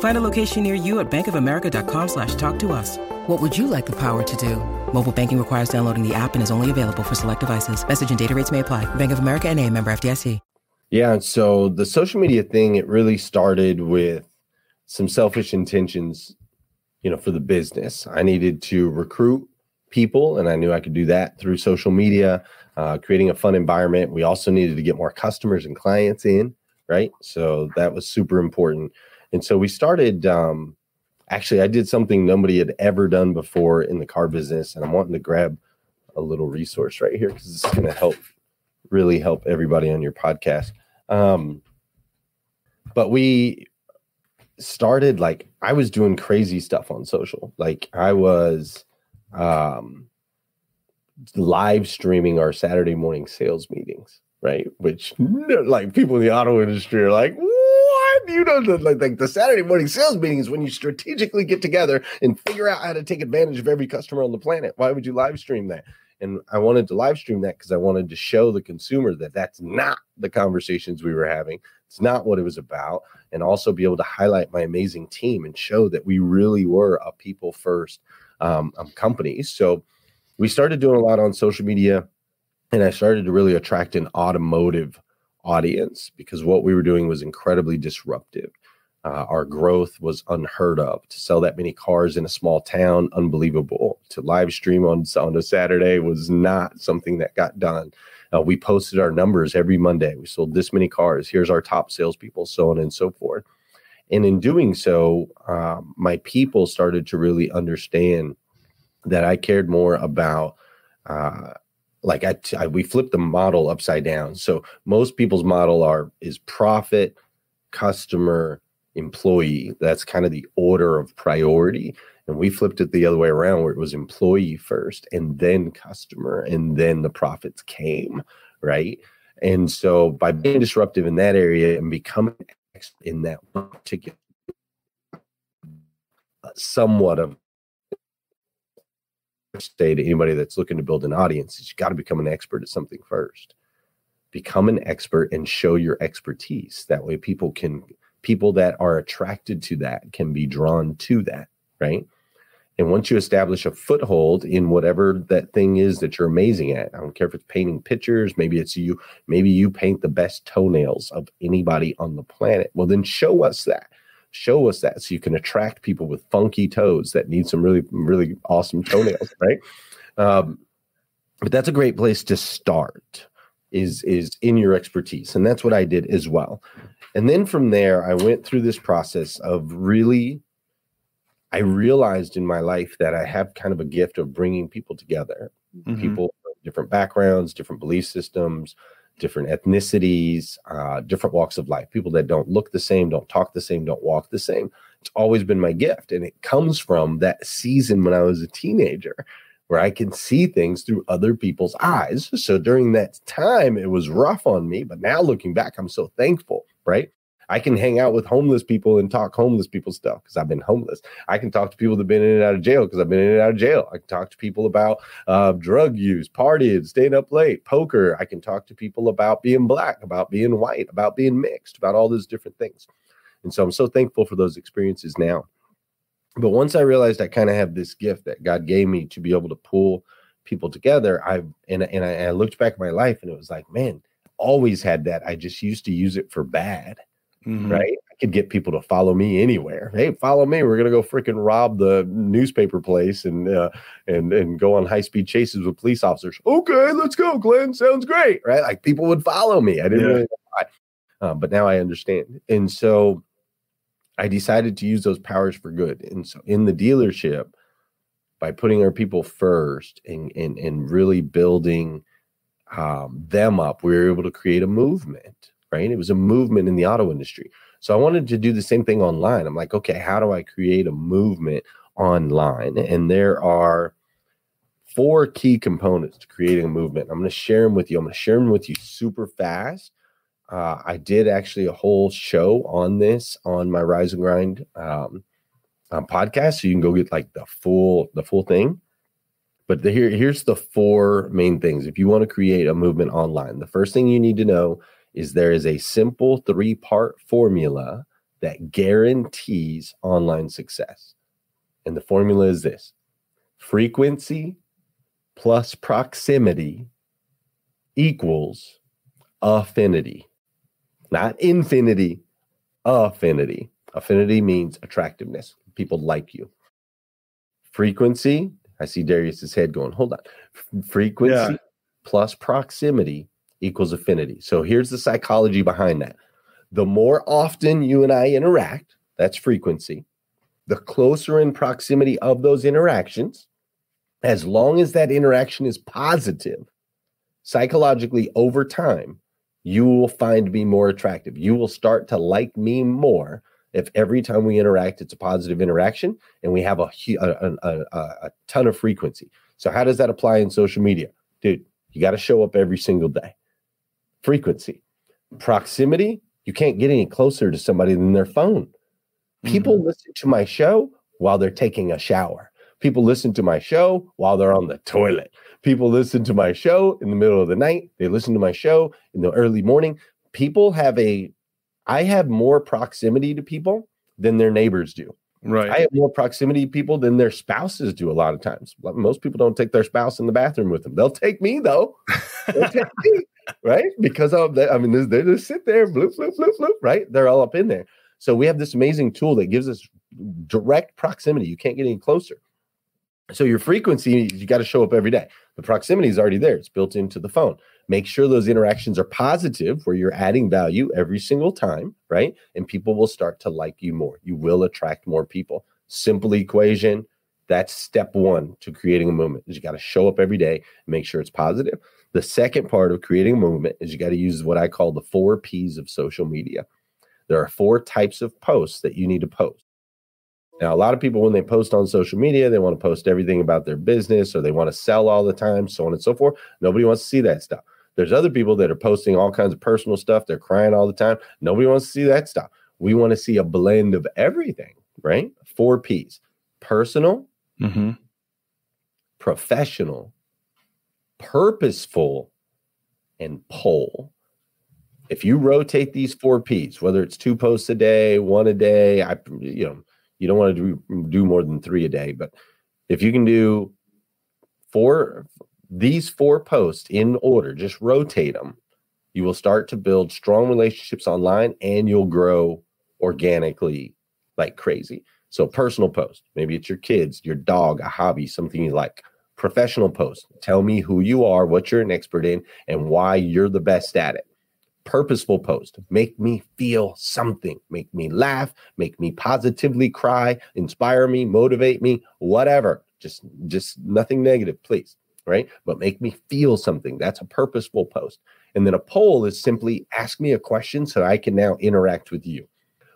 Find a location near you at bankofamerica.com slash talk to us. What would you like the power to do? Mobile banking requires downloading the app and is only available for select devices. Message and data rates may apply. Bank of America and a member FDIC. Yeah, and so the social media thing, it really started with some selfish intentions, you know, for the business. I needed to recruit people, and I knew I could do that through social media, uh, creating a fun environment. We also needed to get more customers and clients in, right? So that was super important. And so we started. Um, actually, I did something nobody had ever done before in the car business, and I'm wanting to grab a little resource right here because it's going to help really help everybody on your podcast. Um, but we started like I was doing crazy stuff on social. Like I was um live streaming our Saturday morning sales meetings, right? Which like people in the auto industry are like? You know, the, like, like the Saturday morning sales meetings when you strategically get together and figure out how to take advantage of every customer on the planet. Why would you live stream that? And I wanted to live stream that because I wanted to show the consumer that that's not the conversations we were having. It's not what it was about. And also be able to highlight my amazing team and show that we really were a people first um, um, company. So we started doing a lot on social media and I started to really attract an automotive audience because what we were doing was incredibly disruptive. Uh, our growth was unheard of. To sell that many cars in a small town, unbelievable. To live stream on, on a Saturday was not something that got done. Uh, we posted our numbers every Monday. We sold this many cars. Here's our top salespeople, so on and so forth. And in doing so, um, my people started to really understand that I cared more about uh, like I, I we flipped the model upside down. So most people's model are is profit, customer, employee. That's kind of the order of priority. And we flipped it the other way around where it was employee first and then customer and then the profits came, right? And so by being disruptive in that area and becoming in that particular somewhat of say to anybody that's looking to build an audience is you got to become an expert at something first. Become an expert and show your expertise. That way people can people that are attracted to that can be drawn to that right? And once you establish a foothold in whatever that thing is that you're amazing at i don't care if it's painting pictures maybe it's you maybe you paint the best toenails of anybody on the planet well then show us that show us that so you can attract people with funky toes that need some really really awesome toenails right? Um, but that's a great place to start is is in your expertise. And that's what i did as well. And then from there i went through this process of really i realized in my life that i have kind of a gift of bringing people together Mhm. people from different backgrounds different belief systems different ethnicities uh, different walks of life people that don't look the same don't talk the same don't walk the same it's always been my gift and it comes from that season when i was a teenager where I can see things through other people's eyes. So during that time, it was rough on me, but now looking back, I'm so thankful, right? I can hang out with homeless people and talk homeless people stuff because I've been homeless. I can talk to people that've been in and out of jail because I've been in and out of jail. I can talk to people about uh, drug use, partying, staying up late, poker. I can talk to people about being black, about being white, about being mixed, about all those different things. And so I'm so thankful for those experiences now. But once I realized I kind of have this gift that God gave me to be able to pull people together, I and and I, I looked back at my life and it was like, man, always had that. I just used to use it for bad. Mm-hmm. Right. I could get people to follow me anywhere. Hey, follow me. We're gonna go freaking rob the newspaper place and uh, and and go on high speed chases with police officers. Okay, let's go, Glenn. Sounds great, right? Like people would follow me. I didn't yeah. really know why, uh, but now I understand. And so I decided to use those powers for good. And so in the dealership, by putting our people first and and, and really building um, them up, we were able to create a movement, right? It was a movement in the auto industry. So I wanted to do the same thing online. I'm like, okay, how do I create a movement online? And there are four key components to creating a movement. I'm going to share them with you. I'm going to share them with you super fast uh, I did actually a whole show on this on my Rise and Grind um, um, podcast, so you can go get like the full the full thing. But the, here here's the four main things. If you want to create a movement online, the first thing you need to know is there is a simple three part formula that guarantees online success, and the formula is this: frequency plus proximity equals affinity not infinity, affinity. Affinity means attractiveness. People like you. Frequency, I see Darius's head going, hold on. Frequency yeah. plus proximity equals affinity. So here's the psychology behind that. The more often you and I interact, that's frequency, the closer in proximity of those interactions, as long as that interaction is positive, psychologically over time, you will find me more attractive. You will start to like me more if every time we interact, it's a positive interaction and we have a, a, a, a ton of frequency. So, how does that apply in social media? Dude, you got to show up every single day. Frequency, proximity, you can't get any closer to somebody than their phone. People mm-hmm. listen to my show while they're taking a shower. People listen to my show while they're on the toilet. People listen to my show in the middle of the night. They listen to my show in the early morning. People have a, I have more proximity to people than their neighbors do. Right. I have more proximity people than their spouses do a lot of times. Most people don't take their spouse in the bathroom with them. They'll take me though. They'll take me, right? Because of that. I mean, they just sit there, bloop, bloop, bloop, bloop, right? They're all up in there. So we have this amazing tool that gives us direct proximity. You can't get any closer. So your frequency, you got to show up every day. The proximity is already there. It's built into the phone. Make sure those interactions are positive where you're adding value every single time, right? And people will start to like you more. You will attract more people. Simple equation. That's step one to creating a movement is you got to show up every day and make sure it's positive. The second part of creating a movement is you got to use what I call the four P's of social media. There are four types of posts that you need to post. Now, a lot of people, when they post on social media, they want to post everything about their business or they want to sell all the time, so on and so forth. Nobody wants to see that stuff. There's other people that are posting all kinds of personal stuff. They're crying all the time. Nobody wants to see that stuff. We want to see a blend of everything, right? Four P's personal, mm-hmm. professional, purposeful, and poll. If you rotate these four P's, whether it's two posts a day, one a day, I, you know, you don't want to do, do more than three a day, but if you can do four, these four posts in order, just rotate them, you will start to build strong relationships online and you'll grow organically like crazy. So, personal post, maybe it's your kids, your dog, a hobby, something you like. Professional post, tell me who you are, what you're an expert in, and why you're the best at it purposeful post. Make me feel something. Make me laugh, make me positively cry, inspire me, motivate me, whatever. Just just nothing negative, please. Right? But make me feel something. That's a purposeful post. And then a poll is simply ask me a question so I can now interact with you.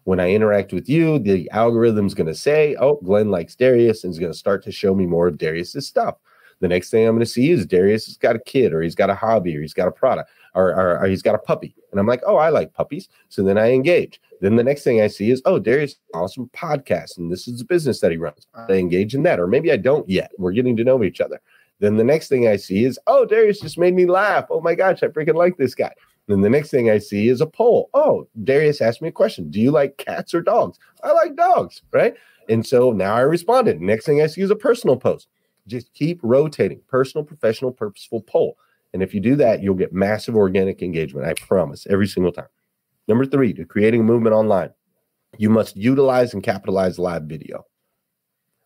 When I interact with you, the algorithm's going to say, "Oh, Glenn likes Darius," and is going to start to show me more of Darius's stuff. The next thing I'm going to see is Darius has got a kid, or he's got a hobby, or he's got a product, or, or, or he's got a puppy. And I'm like, oh, I like puppies. So then I engage. Then the next thing I see is, oh, Darius, awesome podcast. And this is a business that he runs. I engage in that. Or maybe I don't yet. We're getting to know each other. Then the next thing I see is, oh, Darius just made me laugh. Oh my gosh, I freaking like this guy. Then the next thing I see is a poll. Oh, Darius asked me a question. Do you like cats or dogs? I like dogs, right? And so now I responded. Next thing I see is a personal post. Just keep rotating personal, professional, purposeful poll. And if you do that, you'll get massive organic engagement. I promise every single time. Number three, to creating a movement online, you must utilize and capitalize live video.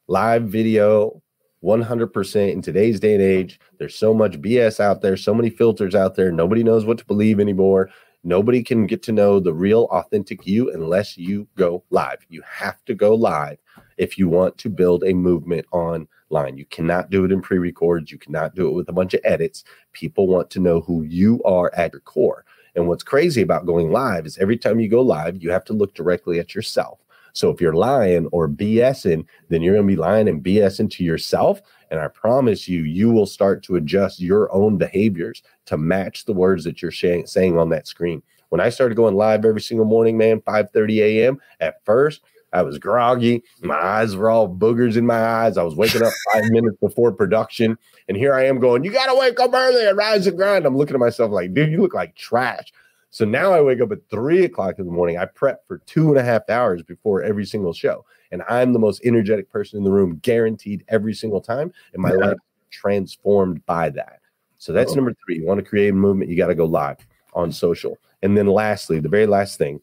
Live video 100% in today's day and age. There's so much BS out there, so many filters out there. Nobody knows what to believe anymore. Nobody can get to know the real, authentic you unless you go live. You have to go live if you want to build a movement online. You cannot do it in pre records. You cannot do it with a bunch of edits. People want to know who you are at your core. And what's crazy about going live is every time you go live, you have to look directly at yourself. So if you're lying or BSing, then you're going to be lying and BSing to yourself. And I promise you, you will start to adjust your own behaviors to match the words that you're saying on that screen. When I started going live every single morning, man, 5 30 a.m., at first, I was groggy. My eyes were all boogers in my eyes. I was waking up five minutes before production. And here I am going, You got to wake up early and rise and grind. I'm looking at myself like, Dude, you look like trash. So now I wake up at three o'clock in the morning. I prep for two and a half hours before every single show. And I'm the most energetic person in the room, guaranteed every single time. And my yeah. life transformed by that. So that's oh. number three. You want to create a movement, you got to go live on social. And then lastly, the very last thing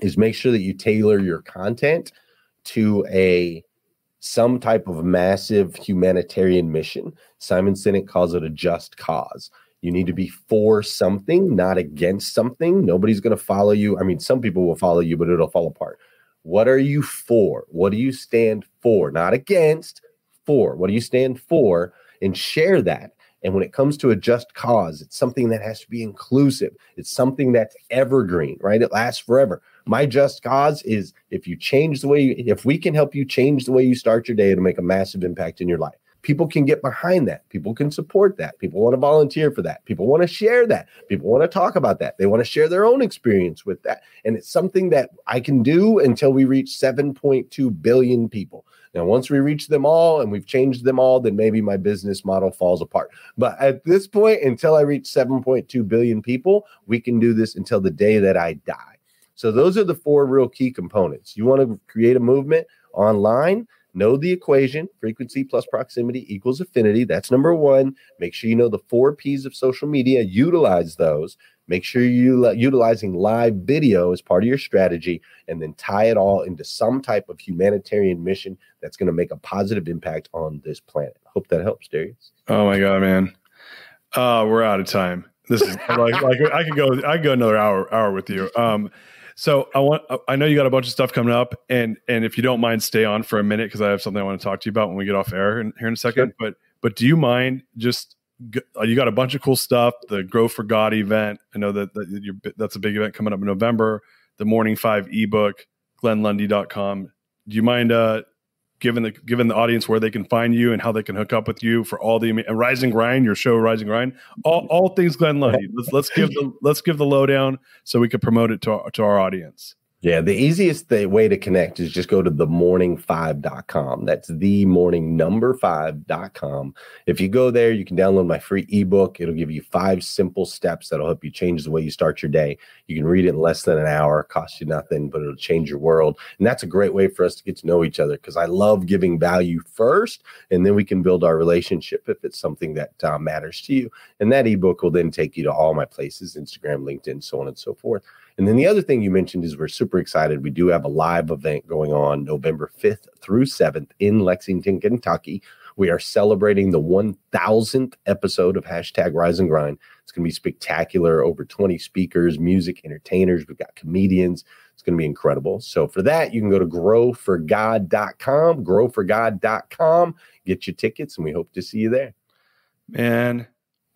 is make sure that you tailor your content to a some type of massive humanitarian mission. Simon Sinek calls it a just cause. You need to be for something, not against something. Nobody's going to follow you. I mean, some people will follow you, but it'll fall apart. What are you for? What do you stand for? Not against, for. What do you stand for? And share that. And when it comes to a just cause, it's something that has to be inclusive. It's something that's evergreen, right? It lasts forever. My just cause is if you change the way you, if we can help you change the way you start your day to make a massive impact in your life people can get behind that. People can support that. People want to volunteer for that. People want to share that. People want to talk about that. They want to share their own experience with that. And it's something that I can do until we reach 7.2 billion people. Now, once we reach them all and we've changed them all, then maybe my business model falls apart. But at this point, until I reach 7.2 billion people, we can do this until the day that I die. So, those are the four real key components. You want to create a movement online Know the equation frequency plus proximity equals affinity. That's number one. Make sure you know the four P's of social media, utilize those. Make sure you're utilizing live video as part of your strategy, and then tie it all into some type of humanitarian mission that's going to make a positive impact on this planet. Hope that helps, Darius. Oh my God, man. Uh, we're out of time. This is like, like I could go, I could go another hour, hour with you. Um, so I want I know you got a bunch of stuff coming up, and and if you don't mind, stay on for a minute because I have something I want to talk to you about when we get off air in, here in a second. Sure. But but do you mind just uh, you got a bunch of cool stuff. The Grow for God event. I know that, that that's a big event coming up in November. The Morning Five ebook, GlennLundy.com. Do you mind uh, given the given the audience where they can find you and how they can hook up with you for all the and Rise and Grind, your show Rise and Grind, all, all things Glenn Lundy. Let's let's give the let's give the lowdown so we can promote it to our, to our audience. Yeah, the easiest way to connect is just go to themorning5.com. That's the morning number 5.com. If you go there, you can download my free ebook. It'll give you five simple steps that'll help you change the way you start your day. You can read it in less than an hour, cost you nothing, but it'll change your world. And that's a great way for us to get to know each other because I love giving value first, and then we can build our relationship if it's something that uh, matters to you. And that ebook will then take you to all my places Instagram, LinkedIn, so on and so forth. And then the other thing you mentioned is we're super excited. We do have a live event going on November 5th through 7th in Lexington, Kentucky. We are celebrating the 1000th episode of hashtag Rise and Grind. It's going to be spectacular. Over 20 speakers, music, entertainers. We've got comedians. It's going to be incredible. So for that, you can go to growforgod.com, growforgod.com, get your tickets, and we hope to see you there. Man,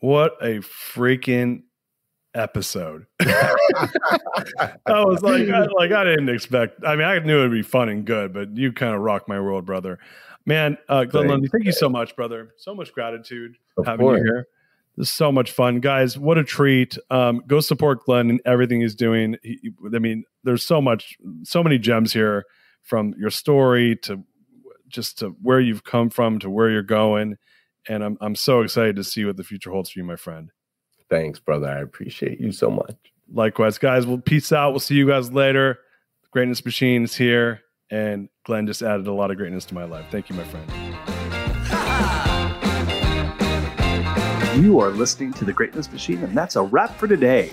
what a freaking episode. I was like, I, like I didn't expect. I mean, I knew it'd be fun and good, but you kind of rocked my world, brother. Man, uh, Glenn Lundy, thank you so much, brother. So much gratitude Of having course. you here. This is so much fun, guys. What a treat! Um, go support Glenn and everything he's doing. He, I mean, there's so much, so many gems here from your story to just to where you've come from to where you're going, and I'm I'm so excited to see what the future holds for you, my friend. Thanks, brother. I appreciate you so much. Likewise, guys. We'll peace out. We'll see you guys later. The Greatness Machine is here, and Glenn just added a lot of greatness to my life. Thank you, my friend. You are listening to The Greatness Machine, and that's a wrap for today.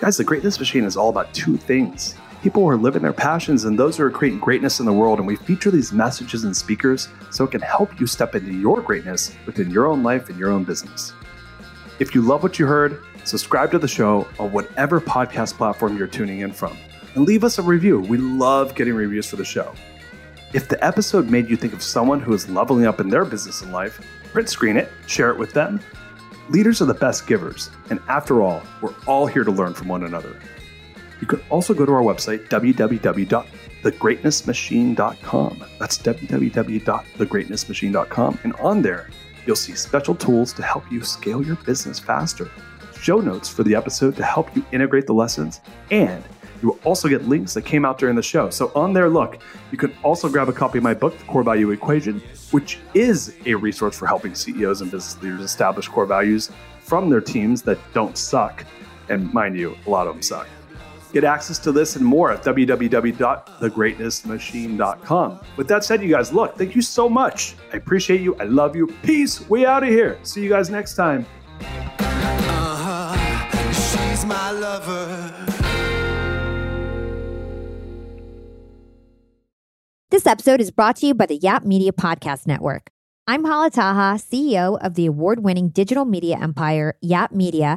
Guys, The Greatness Machine is all about two things people who are living their passions and those who are creating greatness in the world. And we feature these messages and speakers so it can help you step into your greatness within your own life and your own business. If you love what you heard, subscribe to the show on whatever podcast platform you're tuning in from and leave us a review. We love getting reviews for the show. If the episode made you think of someone who is leveling up in their business and life, print screen it, share it with them. Leaders are the best givers, and after all, we're all here to learn from one another. You can also go to our website, www.thegreatnessmachine.com. That's www.thegreatnessmachine.com. And on there, you'll see special tools to help you scale your business faster, show notes for the episode to help you integrate the lessons, and you will also get links that came out during the show. So on there, look, you can also grab a copy of my book, The Core Value Equation, which is a resource for helping CEOs and business leaders establish core values from their teams that don't suck. And mind you, a lot of them suck. Get access to this and more at www.thegreatnessmachine.com. With that said, you guys, look, thank you so much. I appreciate you. I love you. Peace. We out of here. See you guys next time. Uh-huh. She's my lover. This episode is brought to you by the Yap Media Podcast Network. I'm Hala Taha, CEO of the award winning digital media empire, Yap Media,